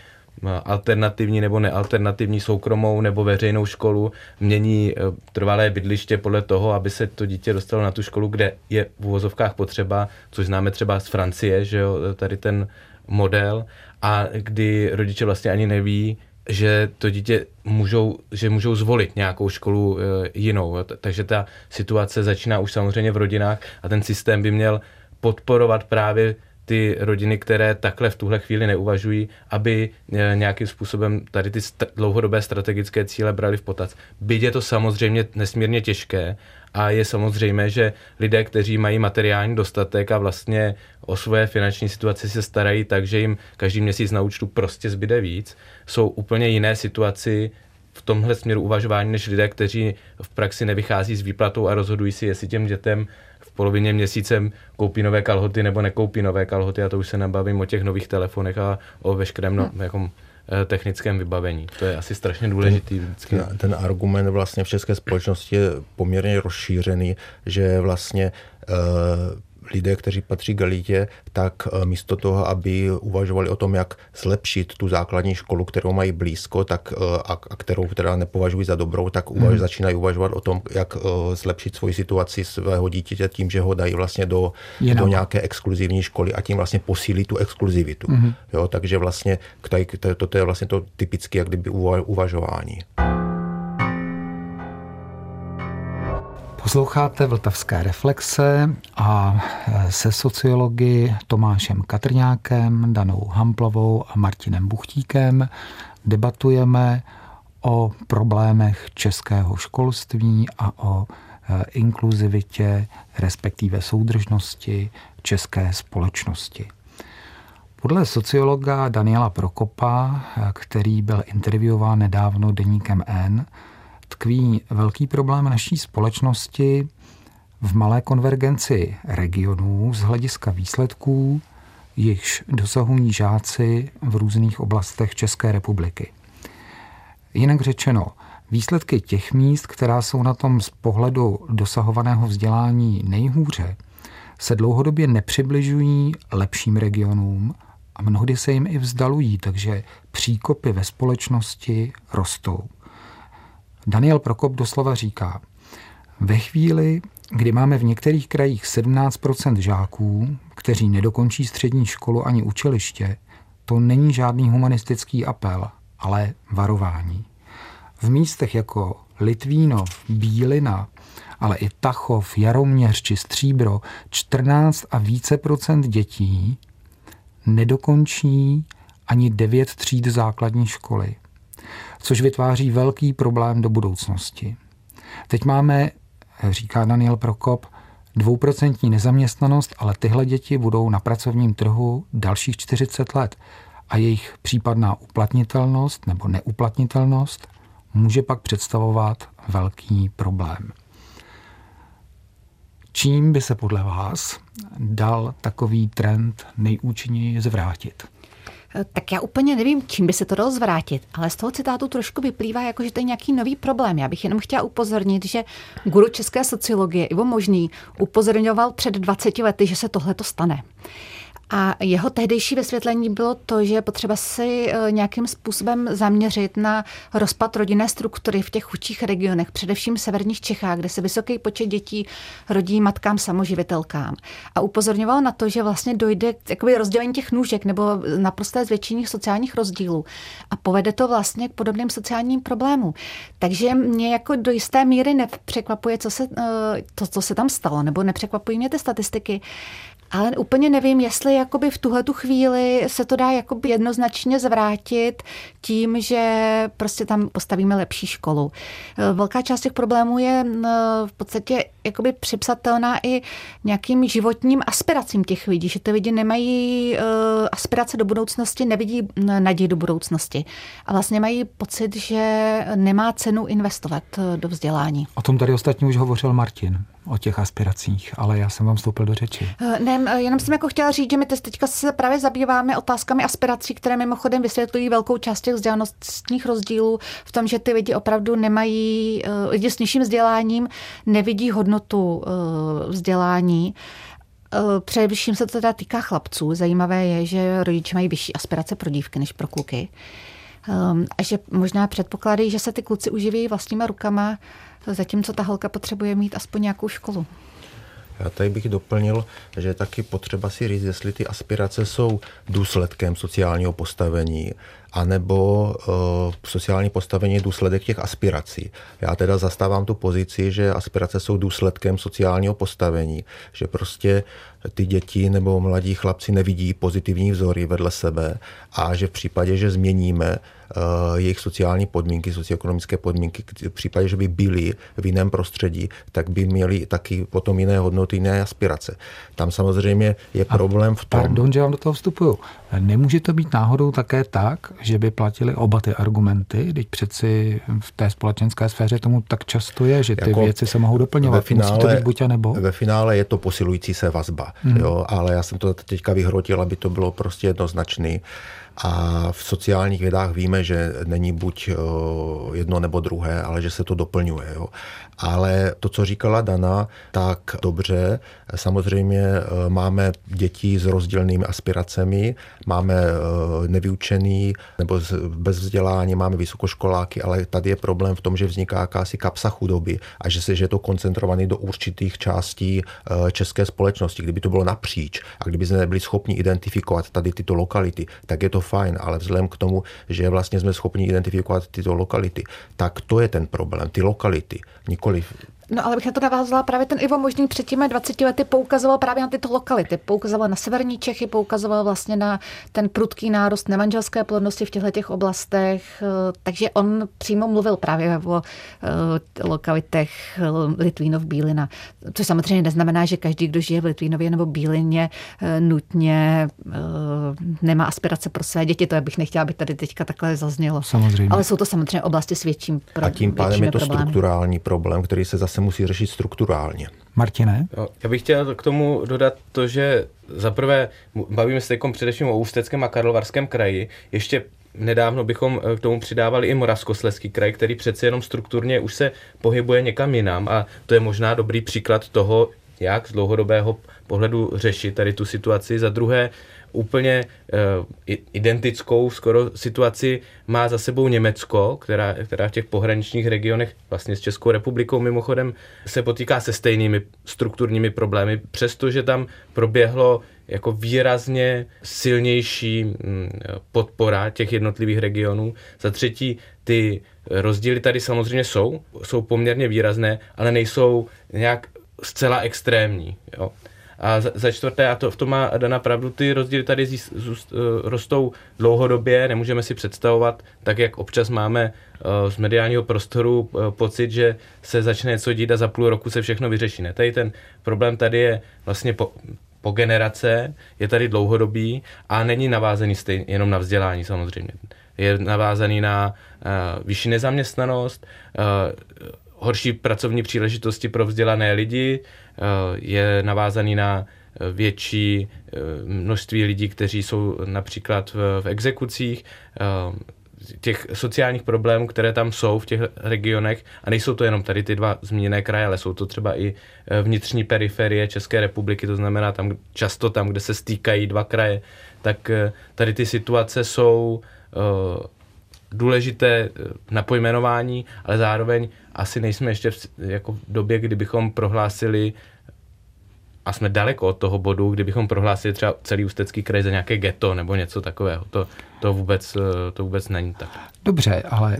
alternativní nebo nealternativní soukromou nebo veřejnou školu, mění e, trvalé bydliště podle toho, aby se to dítě dostalo na tu školu, kde je v uvozovkách potřeba, což známe třeba z Francie, že jo, tady ten model, a kdy rodiče vlastně ani neví, že to dítě můžou, že můžou zvolit nějakou školu e, jinou. Takže ta situace začíná už samozřejmě v rodinách a ten systém by měl podporovat právě ty rodiny, které takhle v tuhle chvíli neuvažují, aby e, nějakým způsobem tady ty st- dlouhodobé strategické cíle brali v potaz. Byť je to samozřejmě nesmírně těžké a je samozřejmé, že lidé, kteří mají materiální dostatek a vlastně o své finanční situaci se starají tak, že jim každý měsíc na účtu prostě zbyde víc, jsou úplně jiné situaci v tomhle směru uvažování než lidé, kteří v praxi nevychází s výplatou a rozhodují si, jestli těm dětem polovině měsícem koupí nové kalhoty nebo nekoupí nové kalhoty a to už se nabavím o těch nových telefonech a o veškerém no, hmm. jako, technickém vybavení. To je asi strašně důležitý. Vždycky. Ten, ten argument vlastně v české společnosti je poměrně rozšířený, že vlastně uh, lidé, kteří patří k elitě, tak eh, místo toho, aby uvažovali o tom, jak zlepšit tu základní školu, kterou mají blízko, tak, eh, a, a kterou teda nepovažují za dobrou, tak uvaž, hmm. začínají uvažovat o tom, jak eh, zlepšit svoji situaci svého dítěte tím, že ho dají vlastně do, do nějaké exkluzivní školy a tím vlastně posílí tu exkluzivitu. Hmm. Jo, takže vlastně to, to, to je vlastně to typické jak kdyby uvažování. Posloucháte Vltavské reflexe a e, se sociologi Tomášem Katrňákem, Danou Hamplovou a Martinem Buchtíkem debatujeme o problémech českého školství a o e, inkluzivitě, respektive soudržnosti české společnosti. Podle sociologa Daniela Prokopa, e, který byl intervjuován nedávno deníkem N, tkví velký problém naší společnosti v malé konvergenci regionů z hlediska výsledků, jichž dosahují žáci v různých oblastech České republiky. Jinak řečeno, výsledky těch míst, která jsou na tom z pohledu dosahovaného vzdělání nejhůře, se dlouhodobě nepřibližují lepším regionům a mnohdy se jim i vzdalují, takže příkopy ve společnosti rostou. Daniel Prokop doslova říká, ve chvíli, kdy máme v některých krajích 17% žáků, kteří nedokončí střední školu ani učiliště, to není žádný humanistický apel, ale varování. V místech jako Litvínov, Bílina, ale i Tachov, Jaroměř či Stříbro 14 a více procent dětí nedokončí ani 9 tříd základní školy což vytváří velký problém do budoucnosti. Teď máme, říká Daniel Prokop, dvouprocentní nezaměstnanost, ale tyhle děti budou na pracovním trhu dalších 40 let a jejich případná uplatnitelnost nebo neuplatnitelnost může pak představovat velký problém. Čím by se podle vás dal takový trend nejúčinněji zvrátit? Eh, tak já úplně nevím, čím by se to dalo zvrátit, ale z toho citátu trošku vyplývá, jako že to je nějaký nový problém. Já bych jenom chtěla upozornit, že guru české sociologie Ivo Možný upozorňoval před 20 lety, že se tohle to stane. A jeho tehdejší vysvětlení bylo to, že je potřeba si eh, nějakým způsobem zaměřit na rozpad rodinné struktury v těch chudších regionech, především v severních Čechách, kde se vysoký počet dětí rodí matkám samoživitelkám. A upozorňoval na to, že vlastně dojde k rozdělení těch nůžek nebo naprosté zvětšení sociálních rozdílů. A povede to vlastně k podobným sociálním problémům. Takže mě jako do jisté míry nepřekvapuje, co se, eh, to, co se tam stalo, nebo nepřekvapují mě ty statistiky, ale úplně nevím, jestli jakoby v tuhle tu chvíli se to dá jakoby jednoznačně zvrátit tím, že prostě tam postavíme lepší školu. Eh, velká část těch problémů je eh, v podstatě jakoby připsatelná i nějakým životním aspiracím těch lidí, že ty lidi nemají eh, aspirace do budoucnosti, nevidí naději do budoucnosti a vlastně mají pocit, že nemá cenu investovat do vzdělání. O tom tady ostatně už hovořil Martin o těch aspiracích, ale já jsem vám vstoupil do řeči. Eh, ne, eh, jenom jsem jako chtěla říct, že my teďka se právě zabýváme otázkami aspirací, které mimochodem vysvětlují velkou část těch vzdělanostních rozdílů v tom, že ty lidi opravdu nemají, eh, lidi s nižším vzděláním nevidí hodnotu vzdělání. Především se to teda týká chlapců. Zajímavé je, že rodiče mají vyšší aspirace pro dívky než pro kluky. A že možná předpokládají, že se ty kluci uživí vlastníma rukama zatímco ta holka potřebuje mít aspoň nějakou školu. Já tady bych doplnil, že je taky potřeba si říct, jestli ty aspirace jsou důsledkem sociálního postavení, anebo uh, sociální postavení je důsledek těch aspirací. Já teda zastávám tu pozici, že aspirace jsou důsledkem sociálního postavení, že prostě ty děti nebo mladí chlapci nevidí pozitivní vzory vedle sebe a že v případě, že změníme uh, jejich sociální podmínky, socioekonomické podmínky, v případě, že by byli v jiném prostředí, tak by měli taky potom jiné hodnoty, jiné aspirace. Tam samozřejmě je a problém v tom... Pardon, že vám do toho vstupuju. Nemůže to být náhodou také tak, že by platili oba ty argumenty, teď přeci v té společenské sféře tomu tak často je, že ty jako věci se mohou doplňovat. Ve finále, Musí to být buď a nebo. Ve finále je to posilující se vazba, hmm. jo, ale já jsem to teďka vyhrotil, aby to bylo prostě jednoznačný. A v sociálních vědách víme, že není buď eh, jedno nebo druhé, ale že se to doplňuje. Jo. Ale to, co říkala Dana, tak dobře. Samozřejmě eh, máme děti s rozdílnými aspiracemi, máme eh, nevyučený nebo bez vzdělání, máme vysokoškoláky, ale tady je problém v tom, že vzniká jakási kapsa chudoby a že se že je to koncentrovaný do určitých částí české společnosti. Kdyby to bylo napříč a kdyby jsme nebyli schopni identifikovat tady tyto lokality, tak je to fajn, ale vzhledem k tomu, že vlastně jsme schopni identifikovat tyto lokality, tak to je ten problém, ty lokality, nikoli No ale bych na to navázala, právě ten Ivo Možný před těmi 20 lety poukazoval právě na tyto lokality. Poukazoval na severní Čechy, poukazoval vlastně na ten prudký nárost nemanželské plodnosti v těchto těch oblastech. Takže on přímo mluvil právě o eh, lokalitech eh, Litvínov, Bílina. Což samozřejmě neznamená, že každý, kdo žije v Litvínově nebo Bílině, eh, nutně nemá aspirace pro své děti. To bych nechtěla, aby tady teďka takhle zaznělo. Samozřejmě. Ale jsou to samozřejmě oblasti s větším problémem. A tím pádem je to problémy. strukturální problém, který se zase se musí řešit strukturálně. Martine? Já bych chtěl k tomu dodat to, že zaprvé bavíme se teď především o Ústeckém a Karlovarském kraji. Ještě nedávno bychom eh, k tomu přidávali i Moravskoslezský kraj, který přeci jenom strukturně už se pohybuje někam jinam a to je možná dobrý příklad toho, jak z dlouhodobého pohledu řešit tady tu situaci. Za druhé, úplně uh, identickou skoro situaci má za sebou Německo, která, která v těch pohraničních regionech vlastně s Českou republikou mimochodem se potýká se stejnými strukturními problémy, přestože tam proběhlo jako výrazně silnější mm, podpora těch jednotlivých regionů. Za třetí, ty rozdíly tady samozřejmě jsou, jsou poměrně výrazné, ale nejsou nějak zcela extrémní. Jo. A za, za čtvrté, a to v tom má Dana pravdu, ty rozdíly tady zís, zůst, uh, rostou dlouhodobě, nemůžeme si představovat, tak jak občas máme uh, z mediálního prostoru uh, pocit, že se začne něco dít a za půl roku se všechno vyřeší. Ne, tady ten problém tady je vlastně po, po generace, je tady dlouhodobý a není navázaný stejně jenom na vzdělání samozřejmě. Je navázaný na uh, vyšší nezaměstnanost, uh, horší pracovní příležitosti pro vzdělané lidi, eh, je navázaný na eh, větší eh, množství lidí, kteří jsou například v, v exekucích, těch sociálních problémů, které tam jsou v těch regionech, a nejsou to jenom tady ty dva zmíněné kraje, ale jsou to třeba i eh, vnitřní periferie České republiky, to znamená tam často tam, kde se stýkají dva kraje, tak eh, tady ty situace jsou důležité na pojmenování, ale zároveň asi nejsme ještě v jako v době, kdybychom prohlásili a jsme daleko od toho bodu, kdybychom prohlásili třeba celý ústecký kraj za nějaké ghetto nebo něco takového. To, to, vůbec, to vůbec není tak. Dobře, ale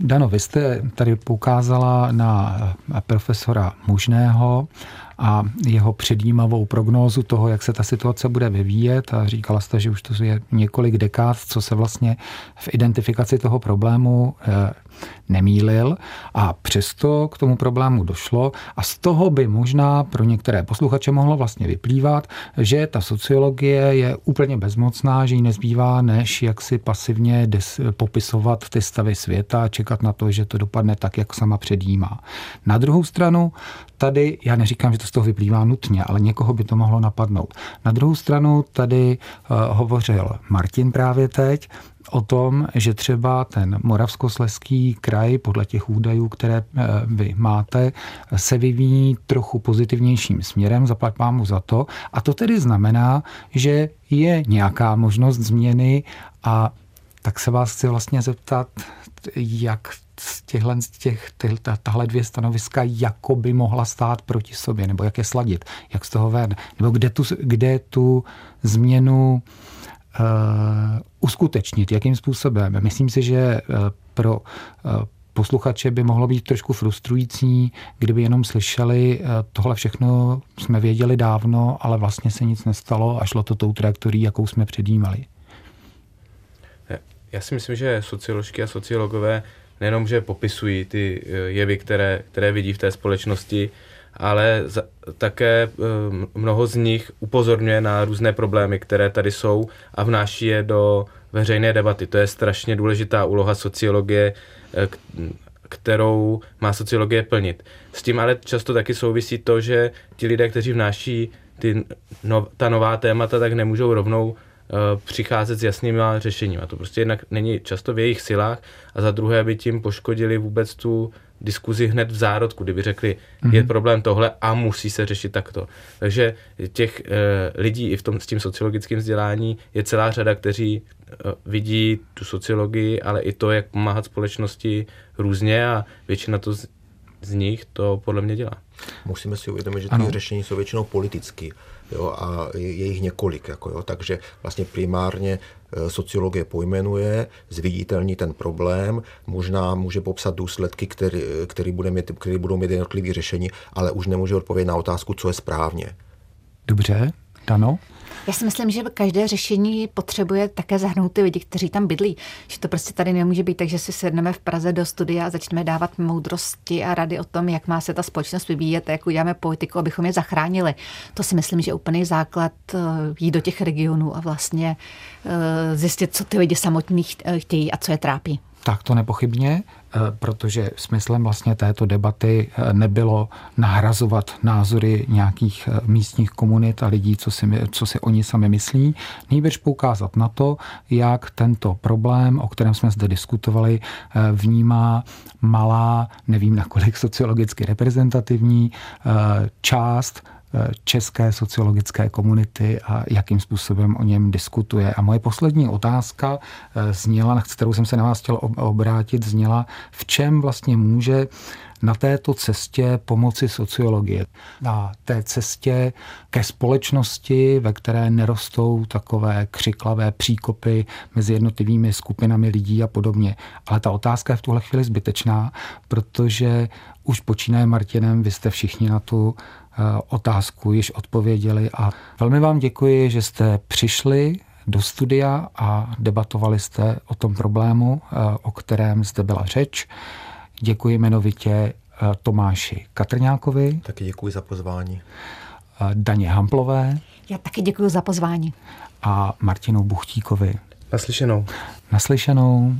Dano, vy jste tady poukázala na profesora Mužného a jeho předjímavou prognózu toho, jak se ta situace bude vyvíjet. A říkala jste, že už to je několik dekád, co se vlastně v identifikaci toho problému eh, nemýlil a přesto k tomu problému došlo a z toho by možná pro některé posluchače mohlo vlastně vyplývat, že ta sociologie je úplně bezmocná, že jí nezbývá, než jak si pasivně des, popisovat ty stavy světa a čekat na to, že to dopadne tak, jak sama předjímá. Na druhou stranu, tady, já neříkám, že to z toho vyplývá nutně, ale někoho by to mohlo napadnout. Na druhou stranu tady uh, hovořil Martin právě teď o tom, že třeba ten Moravskosleský kraj, podle těch údajů, které eh, vy máte, se vyvíjí trochu pozitivnějším směrem, zaplať pámu za to. A to tedy znamená, že je nějaká možnost změny a tak se vás chci vlastně zeptat, jak z těchhle, z těch, tahle dvě stanoviska jako by mohla stát proti sobě, nebo jak je sladit, jak z toho ven, nebo kde tu, kde tu změnu uh, uskutečnit, jakým způsobem. Myslím si, že uh, pro uh, posluchače by mohlo být trošku frustrující, kdyby jenom slyšeli, tohle všechno jsme věděli dávno, ale vlastně se nic nestalo a šlo to tou trajektorií, jakou jsme předjímali. Já si myslím, že socioložky a sociologové nejenom, že popisují ty eh, jevy, které, které vidí v té společnosti, ale za, také eh, mnoho z nich upozorňuje na různé problémy, které tady jsou a vnáší je do veřejné debaty. To je strašně důležitá úloha sociologie, eh, kterou má sociologie plnit. S tím ale často taky souvisí to, že ti lidé, kteří vnáší ty, no, ta nová témata, tak nemůžou rovnou Eh, přicházet s jasnými řešeními. A to prostě jednak není často v jejich silách a za druhé by tím poškodili vůbec tu diskuzi hned v zárodku, kdyby řekli, mm-hmm. je problém tohle a musí se řešit takto. Takže těch e, lidí i v tom s tím sociologickým vzdělání je celá řada, kteří vidí tu sociologii, ale i to, jak pomáhat společnosti různě a většina to z, z nich to podle mě dělá. Musíme si uvědomit, že ty řešení jsou většinou politické jo, a je jich několik. Jako, jo, takže vlastně primárně e, sociologie pojmenuje, zviditelní ten problém, možná může popsat důsledky, který, který, bude mít, který budou mít jednotlivé řešení, ale už nemůže odpovědět na otázku, co je správně. Dobře, Dano? Já si myslím, že každé řešení potřebuje také zahrnout ty lidi, kteří tam bydlí. Že to prostě tady nemůže být tak, že si sedneme v Praze do studia a začneme dávat moudrosti a rady o tom, jak má se ta společnost vyvíjet a jak uděláme politiku, abychom je zachránili. To si myslím, že je úplný základ eh, jít do těch regionů a vlastně eh, zjistit, co ty lidi samotní chtějí a co je trápí. Tak to nepochybně, eh, protože smyslem vlastně této debaty eh, nebylo nahrazovat názory nějakých eh, místních komunit a lidí, co si, co si oni sami myslí, nejbrž poukázat na to, jak tento problém, o kterém jsme zde diskutovali, vnímá malá, nevím nakolik sociologicky reprezentativní část české sociologické komunity a jakým způsobem o něm diskutuje. A moje poslední otázka eh, zněla, na kterou jsem se na vás chtěl obrátit, zněla, v čem vlastně může na této cestě pomoci sociologie. Na té cestě ke společnosti, ve které nerostou takové křiklavé příkopy mezi jednotlivými skupinami lidí a podobně. Ale ta otázka je v tuhle chvíli zbytečná, protože už počínaje Martinem, vy jste všichni na tu Eh, otázku již odpověděli a velmi vám děkuji, že jste přišli do studia a debatovali jste o tom problému, eh, o kterém zde byla řeč. Děkuji jmenovitě eh, Tomáši Katrňákovi. Taky děkuji za pozvání. Daně Hamplové. Já taky děkuji za pozvání. A Martinu Buchtíkovi. Naslyšenou. Naslyšenou.